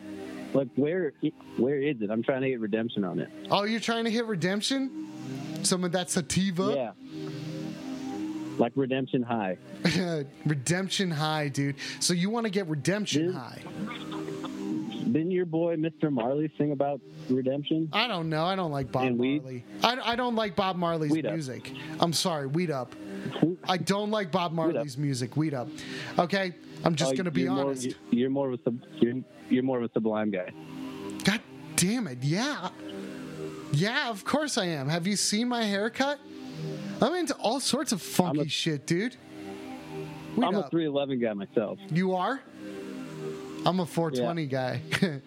Like where where is it? I'm trying to get redemption on it. Oh, you're trying to hit redemption? Some of that sativa? Yeah. Like redemption high. *laughs* redemption high, dude. So you want to get redemption Dude. high? Didn't your boy Mr. Marley sing about redemption? I don't know. I don't like Bob And? Marley. I, I don't like Bob Marley's Weed up. music. I'm sorry, weed up. I don't like Bob Marley's music. Weed up. Okay, I'm just Oh, gonna be more- honest. you're more of a sub, you're, you're more of a sublime guy. God damn it! Yeah, yeah. Of course I am. Have you seen my haircut? I'm into all sorts of funky a- shit, dude. Weed I'm a 311 guy myself. You are? I'm a 420 guy. *laughs*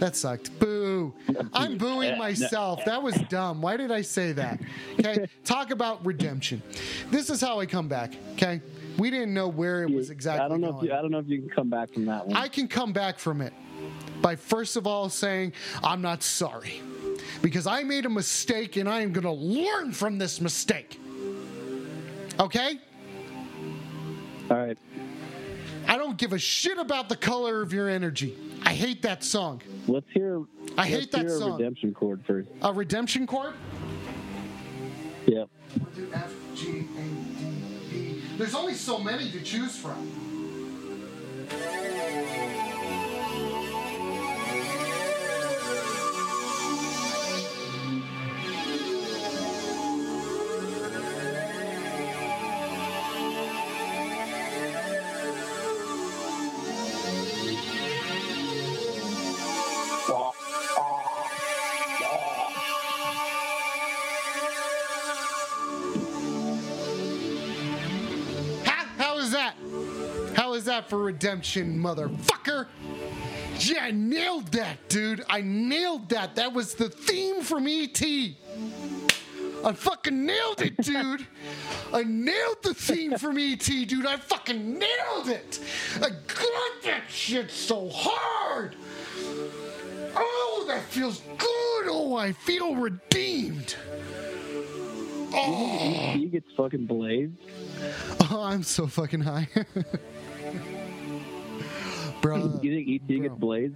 that sucked. Boo. I'm booing *laughs* myself. That was dumb. Why did I say that? Okay. *laughs* Talk about redemption. This is how I come back. Okay. We didn't know where it was exactly I don't know going. if you, I don't know if you can come back from that one. I can come back from it by first of all saying, I'm not sorry. Because I made a mistake and I am going to learn from this mistake. Okay? All right. I don't give a shit about the color of your energy. I hate that song. Let's hear. I let's hate that hear song. a redemption chord first. A redemption chord? Yep. F, G, A, D. There's only so many to choose from. For redemption, motherfucker? Yeah, I nailed that, dude. I nailed that. That was the theme from E.T. I fucking nailed it, dude. I nailed the theme from E.T., dude. I fucking nailed it. I got that shit so hard. Oh, that feels good. Oh, I feel redeemed. Oh. He gets fucking blazed. Oh, I'm so fucking high. *laughs* Bro, *laughs* You think ET gets blazed?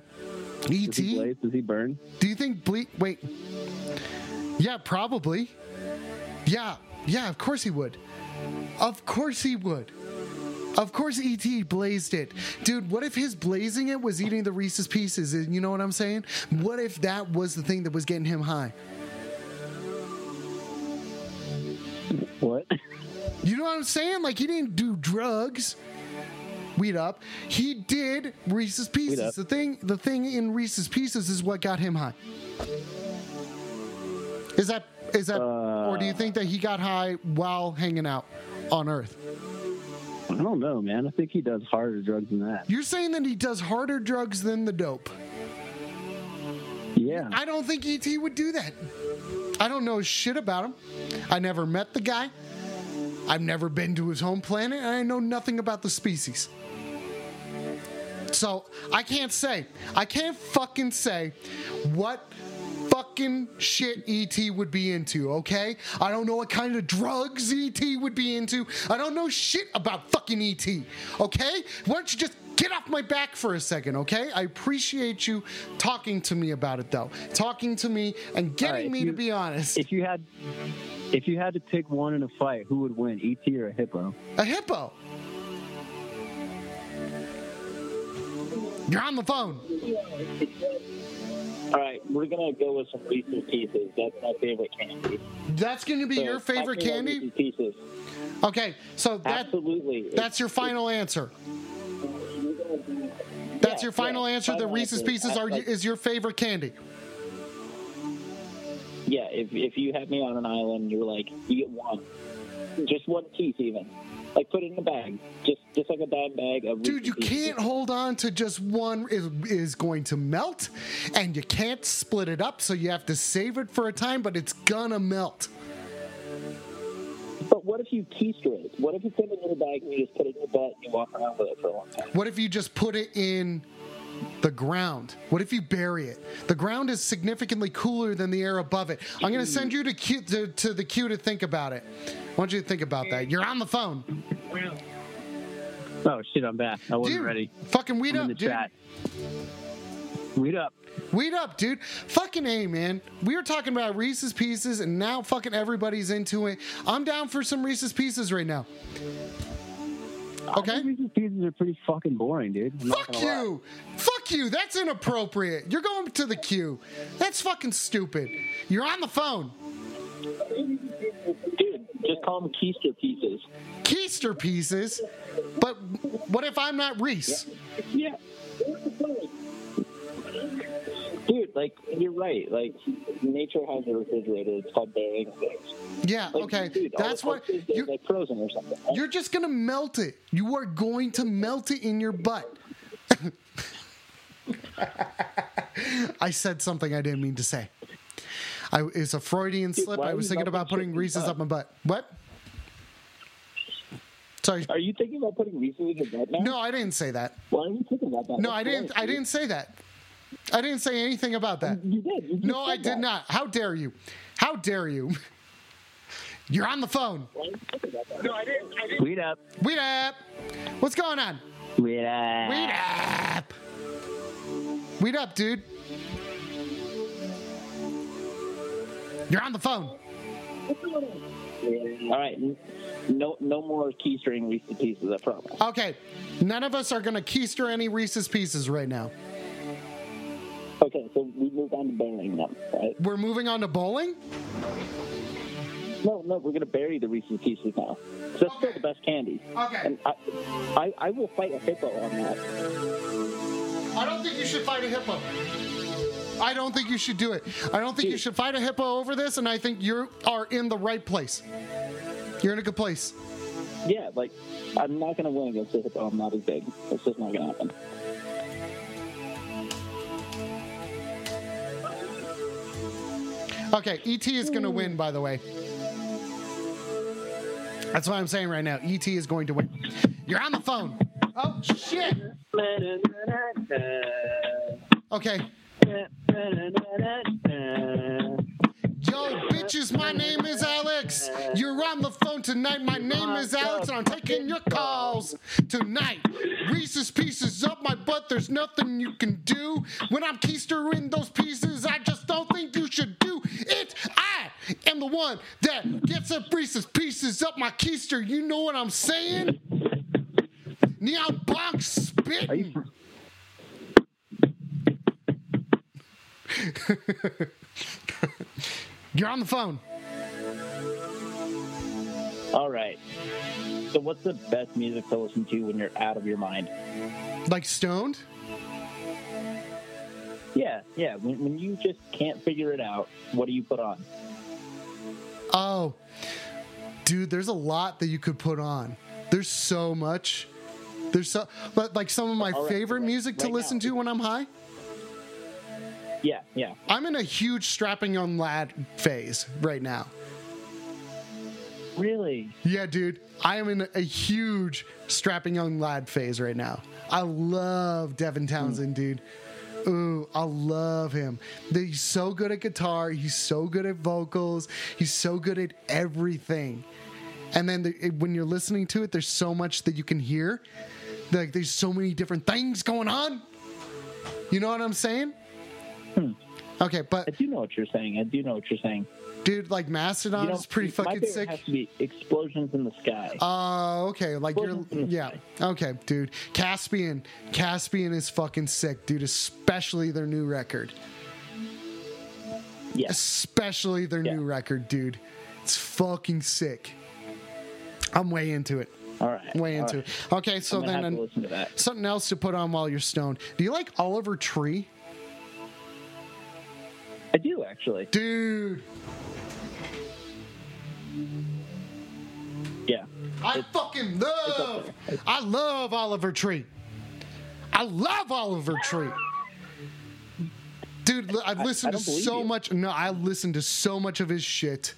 Does he E.T.? blaze? Does he burn? Do you think Bleak? Wait. Yeah, probably. Yeah, yeah, of course he would. Of course he would. Of course E.T. blazed it. Dude, what if his blazing it was eating the Reese's Pieces? You know what I'm saying? What if that was the thing that was getting him high? What? You know what I'm saying? Like he didn't do drugs. Weed up. He did Reese's Pieces. The thing, the thing in Reese's Pieces is what got him high. Is that is that, uh, or do you think that he got high while hanging out on Earth? I don't know, man. I think he does harder drugs than that. You're saying that he does harder drugs than the dope. Yeah. I don't think ET would do that. I don't know shit about him. I never met the guy. I've never been to his home planet, and I know nothing about the species. So I can't say. I can't fucking say what fucking shit ET would be into, okay? I don't know what kind of drugs ET would be into. I don't know shit about fucking ET, okay? Why don't you just get off my back for a second, okay? I appreciate you talking to me about it though. Talking to me and getting right, me to be honest. If you had, if you had to pick one in a fight, who would win, ET or a hippo? A hippo. You're on the phone. All right, we're gonna go with some Reese's Pieces. That's my favorite candy. That's going to be So, your favorite candy? Reese's Pieces. Okay, so that Absolutely. that's your final answer. That's Yeah, your final yeah, answer. The Reese's answer. Pieces are Like- is your favorite candy. Yeah, if if you had me on an island, you're like, you get one, just one piece, even. Like put it in a bag, just just like a bag bag of. Dude, you can't hold on to just one is is going to melt and you can't split it up so you have to save it for a time but it's gonna melt. But what if you keister it? What if you put it in a bag and you just put it in your butt and you walk around with it for a long time? What if you just put it in the ground? What if you bury it? The ground is significantly cooler than the air above it. I'm going to send you to, Q, to, to the queue to think about it. I want you to think about that. You're on the phone. Oh shit, I'm back. I wasn't Dude, ready. Fucking weed I'm up, dude. chat. Weed up. Weed up, dude. Fucking A, man. We were talking about Reese's Pieces, and now fucking everybody's into it. I'm down for some Reese's Pieces right now. Okay? Reese's Pieces are pretty fucking boring, dude. I'm Fuck gonna lie. You. That's inappropriate. You're going to the queue. That's fucking stupid. You're on the phone. Dude, just call them keister pieces. Keister Pieces. But what if I'm not Reese? Yeah. Dude, like you're right. Like nature has a refrigerator. It's called burying things. Yeah, Like, okay. dude, That's what corpses, they're, you like frozen or something. right? you're just going to melt it. You are going to melt it in your butt. *laughs* *laughs* I said something I didn't mean to say. I, it's a Freudian slip. why I was thinking about putting shit in your Reese's up my butt. What? Sorry. Are you thinking about putting Reese's in your butt now? No, I didn't say that. Why are you thinking about that? No, That's I didn't. gross, I didn't say that. I didn't say anything about that. You did. You No, I did that. not. How dare you? How dare you? *laughs* You're on the phone. Why are you thinking about that? No, I didn't. I didn't. Weed up. Weed up. What's going on? Weed up. Weed up. Weed up, dude. You're on the phone. All right. No, no more keystering Reese's Pieces. I promise. Okay. None of us are going to keister any Reese's Pieces right now. Okay, so we move on to burying them, right? We're moving on to bowling? No, no, we're gonna bury the Reese's Pieces now. 'Cause That's still the best candy. Okay. And I, I, I will fight a hippo on that. I don't think you should fight a hippo. I don't think you should do it. I don't think you should fight a hippo over this, and I think you are in the right place. You're in a good place. Yeah, like I'm not gonna win against a hippo. I'm not as big. It's just not gonna happen. Okay, ET is going to hmm. win, by the way. That's what I'm saying right now. ET is going to win. You're on the phone. Oh, shit. Okay. Yo, bitches, my name is Alex. You're on the phone tonight. My name is Alex, and I'm taking your calls tonight. Reese's pieces up my butt. There's nothing you can do. When I'm keistering those pieces, I just don't think you should do it. I am the one that gets up Reese's pieces up my keister. You know what I'm saying? Neon bonk spitting. *laughs* You're on the phone. All right. So, what's the best music to listen to when you're out of your mind? Like stoned? Yeah, yeah. When, when you just can't figure it out, what do you put on? Oh, dude, there's a lot that you could put on. There's so much. There's so, but like some of my right, favorite right, music to right listen now. to when I'm high. Yeah, yeah. I'm in a huge strapping young lad phase right now. Really? Yeah, dude, I am in a huge strapping young lad phase right now. I love Devin Townsend, hmm. dude. Ooh, I love him. He's so good at guitar. He's so good at vocals. He's so good at everything. And then the, it- when you're listening to it, there's so much that you can hear. Like there's so many different things going on. You know what I'm saying? Hmm. Okay, but I do know what you're saying. I do know what you're saying. dude, like Mastodon You know, is pretty fucking sick. has to be explosions in the sky. Oh, okay. Like you're, Explosions in yeah. Okay, dude. Caspian, Caspian is fucking sick, dude. Especially their new record. yeah. Especially their Yeah. new record, dude. It's fucking sick. I'm way into it. All right. Way into right. Okay, so then an- to something else to put on while you're stoned. Do you like Oliver Tree, I do actually. dude? Yeah. I fucking love. I love Oliver Tree. I love Oliver Tree. Dude, I've listened to don't believe so you. much. No, I listened to so much of his shit.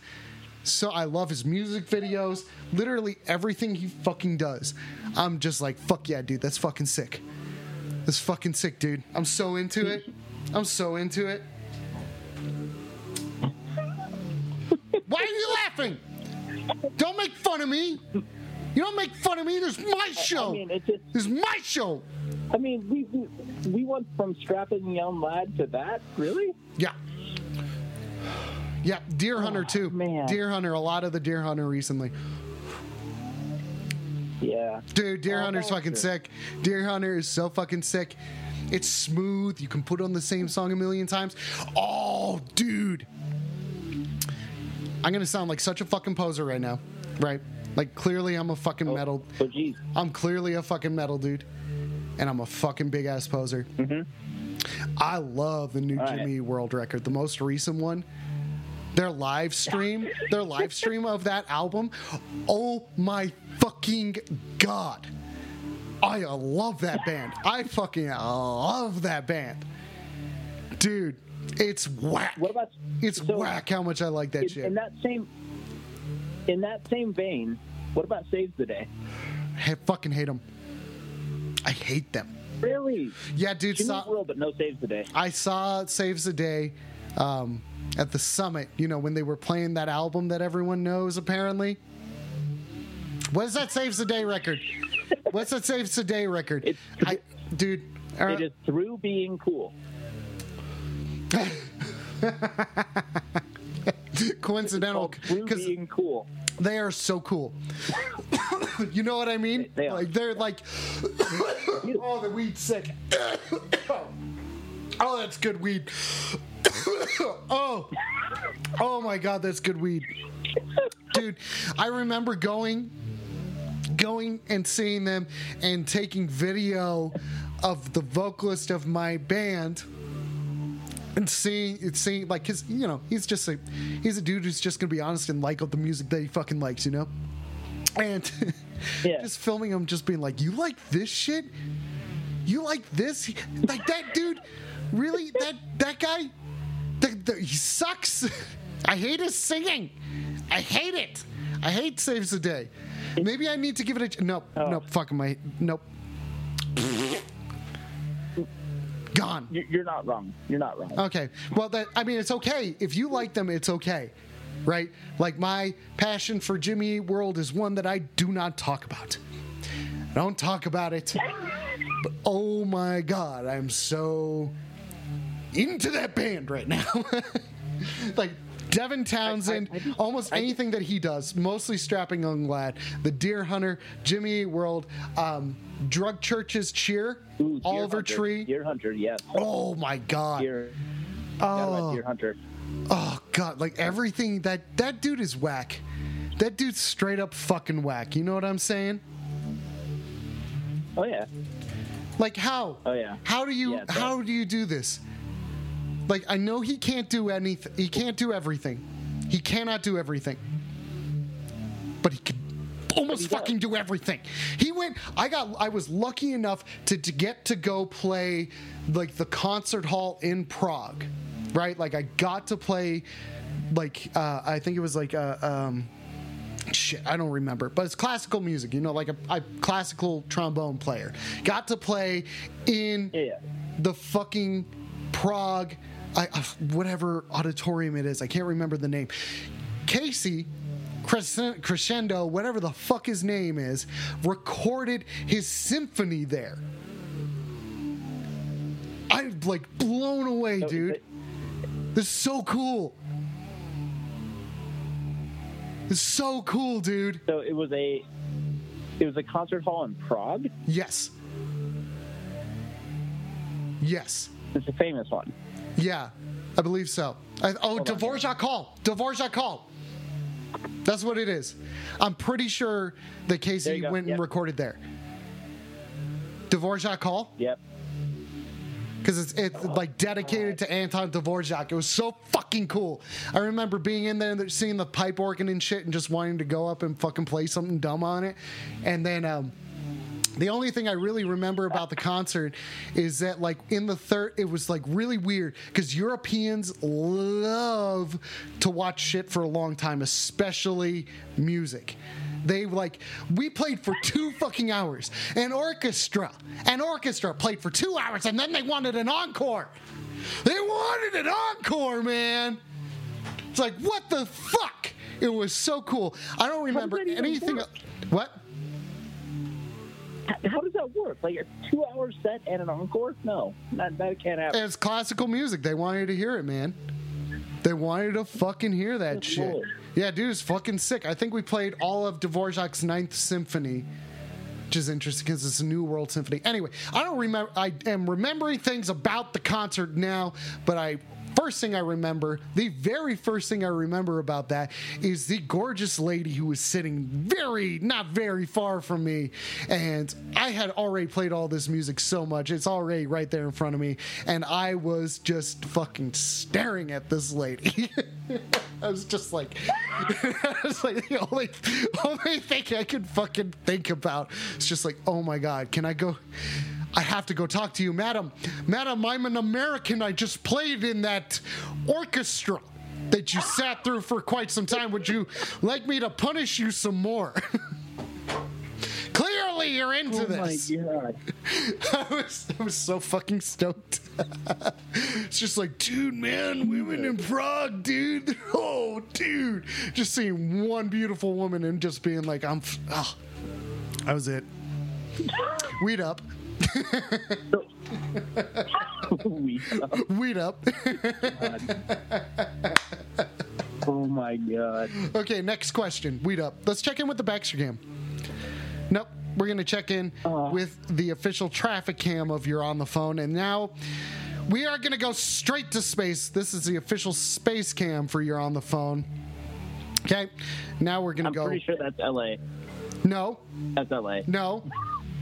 So I love his music videos. Literally everything he fucking does. I'm just like, fuck yeah, dude. That's fucking sick. That's fucking sick, dude. I'm so into it. I'm so into it. Why are you laughing? Don't make fun of me. You don't make fun of me. This is my show. I mean, it just. This is my show. I mean, we we, we went from strapping young lad to that. Really? Yeah. Yeah, Deerhunter too. Oh, man. Deerhunter, a lot of the Deerhunter recently. Yeah. Dude, Deer Oh, Hunter's fucking sick. Deerhunter is so fucking sick. It's smooth. You can put on the same song a million times. Oh, dude. I'm gonna sound like such a fucking poser right now, right? Like clearly I'm a fucking metal. Oh, geez. I'm clearly a fucking metal dude, and I'm a fucking big ass poser. I love the new Mm-hmm. All right. Jimmy World record, the most recent one. Their live stream, their live stream of that album. Oh my fucking god! I love that band. I fucking love that band, dude. It's whack. What about? It's so, whack how much I like that in, shit. in that same. In that same vein, what about Saves the Day? I fucking hate them. I hate them. Really? Yeah, dude. Saw, World, but no Saves the Day. I saw Saves the Day um, at the summit, you know, when they were playing that album that everyone knows, apparently. What is that Saves the Day record? What's that Saves the Day record? It's- I, dude. uh, It is through being cool. *laughs* coincidental Through because being cool. they are so cool. *coughs* you know what I mean? They are. Like they're like, *coughs* oh, the weed's sick. *coughs* oh, that's good weed. *coughs* oh, oh my god, that's good weed, dude. I remember going, going and seeing them and taking video of the vocalist of my band and seeing it's seeing like his you know he's just a he's a dude who's just gonna be honest and like the music that he fucking likes you know and *laughs* Yeah. just filming him just being like you like this shit you like this like that dude really that that guy the, the, he sucks *laughs* i hate his singing i hate it i hate saves the day maybe i need to give it a nope Oh. nope fucking my nope gone You- You're not wrong. You're not wrong. Okay. Well, that I mean, it's okay if you like them. It's okay, right? Like my passion for Jimmy World is one that I do not talk about. I don't talk about it. But oh my god, I'm so into that band right now. *laughs* like Devin Townsend, I just- almost I just- anything that he does, mostly strapping young lad, the Deerhunter, Jimmy Eat World, um, Drug Church's Cheer, Ooh, Oliver Hunter. Tree. Deerhunter, yes. Oh my god. Deer, Oh. Deerhunter. Oh god, like everything that that dude is whack. That dude's straight up fucking whack. You know what I'm saying? Oh yeah. Like how? Oh yeah. How do you Yeah, how do you do this? Like I know he can't do anything. He can't do everything. He cannot do everything. But he could almost he fucking do everything. He went I got I was lucky enough to to get to go play like the concert hall in Prague. Right? Like I got to play like uh I think it was like uh um shit, I don't remember, but it's classical music. You know, like a, a classical trombone player got to play in Yeah. the fucking Prague, I, whatever auditorium it is. I can't remember the name. Casey. Crescendo, whatever the fuck his name is, recorded his symphony there. I'm like blown away, So, dude. This is so cool. This is so cool, dude. So it was a it was a concert hall in Prague. Yes. Yes. It's a famous one. Yeah, I believe so. I, oh, Hold on. Dvorak Hall. Dvorak Hall. That's what it is. I'm pretty sure that Casey went and recorded there. Dvorak Hall? Yep. because it's it's like dedicated to Anton Dvorak. It was so fucking cool. I remember being in there and seeing the pipe organ and shit, and just wanting to go up and fucking play something dumb on it. And then um, the only thing I really remember about the concert is that like in the third, it was like really weird because Europeans love to watch shit for a long time, especially music. They like we played for two fucking hours. An orchestra, an orchestra played for two hours, and then they wanted an encore. They wanted an encore, man. It's like what the fuck? It was so cool. I don't remember anything. What? How does that work? Like a two-hour set and an encore? No, that, that can't happen. It's classical music. They wanted to hear it, man. They wanted to fucking hear that Good shit. lord. Yeah, dude, it's fucking sick. I think we played all of Dvorak's Ninth Symphony, which is interesting because it's a New World Symphony. Anyway, I don't remember. I am remembering things about the concert now, but I. First thing I remember, the very first thing I remember about that is the gorgeous lady who was sitting very, not very far from me. And I had already played all this music so much. It's already right there in front of me. And I was just fucking staring at this lady. *laughs* I was just like, *laughs* I was like the only, only thing I could fucking think about. It's just like, oh my God, can I go? I have to go talk to you, madam. Madam, I'm an American. I just played in that orchestra that you sat through for quite some time. Would you like me to punish you some more? *laughs* Clearly, you're into this. oh my this. god! *laughs* I was, I was so fucking stoked. *laughs* it's just like, dude, man, women in Prague, dude. Oh, dude. Just seeing one beautiful woman and just being like, I'm, f- oh, that was it. Weed up. We- Weed up. *laughs* oh my god! okay, next question. Weed up. Let's check in with the Baxter cam. Nope. We're going to check in uh-huh. with the official traffic cam of You're on the Phone. And now we are going to go straight to space. This is the official space cam for You're on the Phone. Okay. Now we're going to go. I'm pretty sure that's L.A. No, That's L.A. no.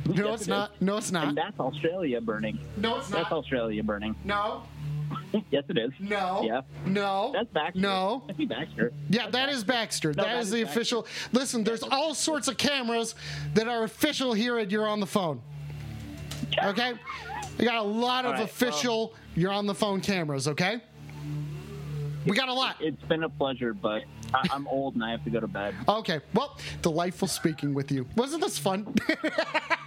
*laughs* No, it's not. No, it's not. And that's Australia burning. No, it's not. That's. Australia burning. No, *laughs* yes, it is. no. Yeah. No. That's Baxter. No. That'd Baxter. Yeah, that is Baxter. No, that that is is the Baxter. official. Listen, there's all sorts of cameras that are official here at You're on the Phone. Okay? We got a lot of right, official You're on the Phone cameras, okay? We got a lot. It's been a pleasure, but I'm old and I have to go to bed. Okay, well, delightful speaking with you. Wasn't this fun? *laughs*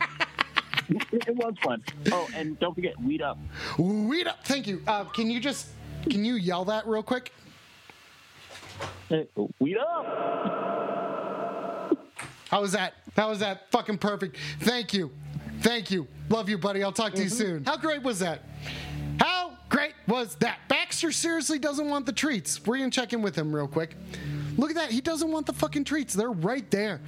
*laughs* it was fun. Oh, and don't forget, weed up. Weed up. Thank you. Uh, can you just can you yell that real quick? Hey, Weed up. How was that? How was that? Fucking perfect. Thank you. Thank you. Love you, buddy. I'll talk to you soon. How great was that? How great was that? Baxter seriously doesn't want the treats. We're going to check in with him real quick. Look at that. He doesn't want the fucking treats. They're right there.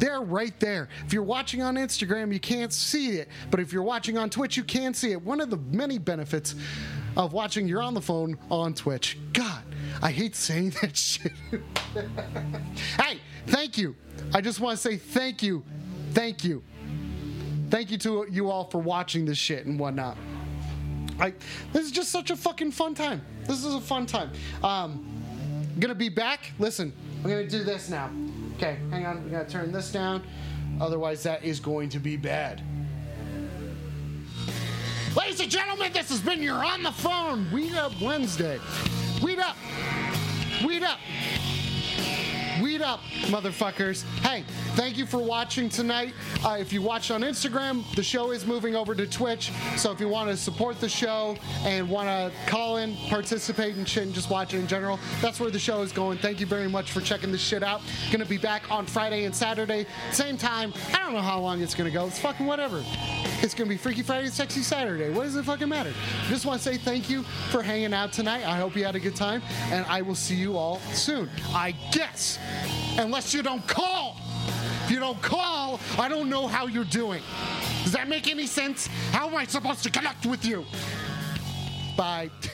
They're right there. If you're watching on Instagram, you can't see it. But if you're watching on Twitch, you can see it. One of the many benefits of watching You're on the Phone on Twitch. God, I hate saying *laughs* that shit. *laughs* hey, thank you. I just want to say thank you. Thank you. Thank you to you all for watching this shit and whatnot. I, this is just such a fucking fun time. This is a fun time. Um, gonna be back. Listen, I'm gonna do this now. Okay, hang on. We gotta turn this down. Otherwise, that is going to be bad. Ladies and gentlemen, this has been You're on the Phone Weed Up Wednesday. Weed up. Weed up. Weed up, motherfuckers. Hey, thank you for watching tonight. Uh, if you watched on Instagram, the show is moving over to Twitch. So if you want to support the show and want to call in, participate and shit, and just watch it in general, that's where the show is going. Thank you very much for checking this shit out. Gonna be back on Friday and Saturday, same time. I don't know how long it's gonna go. It's fucking whatever. It's gonna be Freaky Friday, Sexy Saturday. What does it fucking matter? Just want to say thank you for hanging out tonight. I hope you had a good time, and I will see you all soon. I guess, unless you don't call. If you don't call, I don't know how you're doing. Does that make any sense? How am I supposed to connect with you? Bye. *laughs*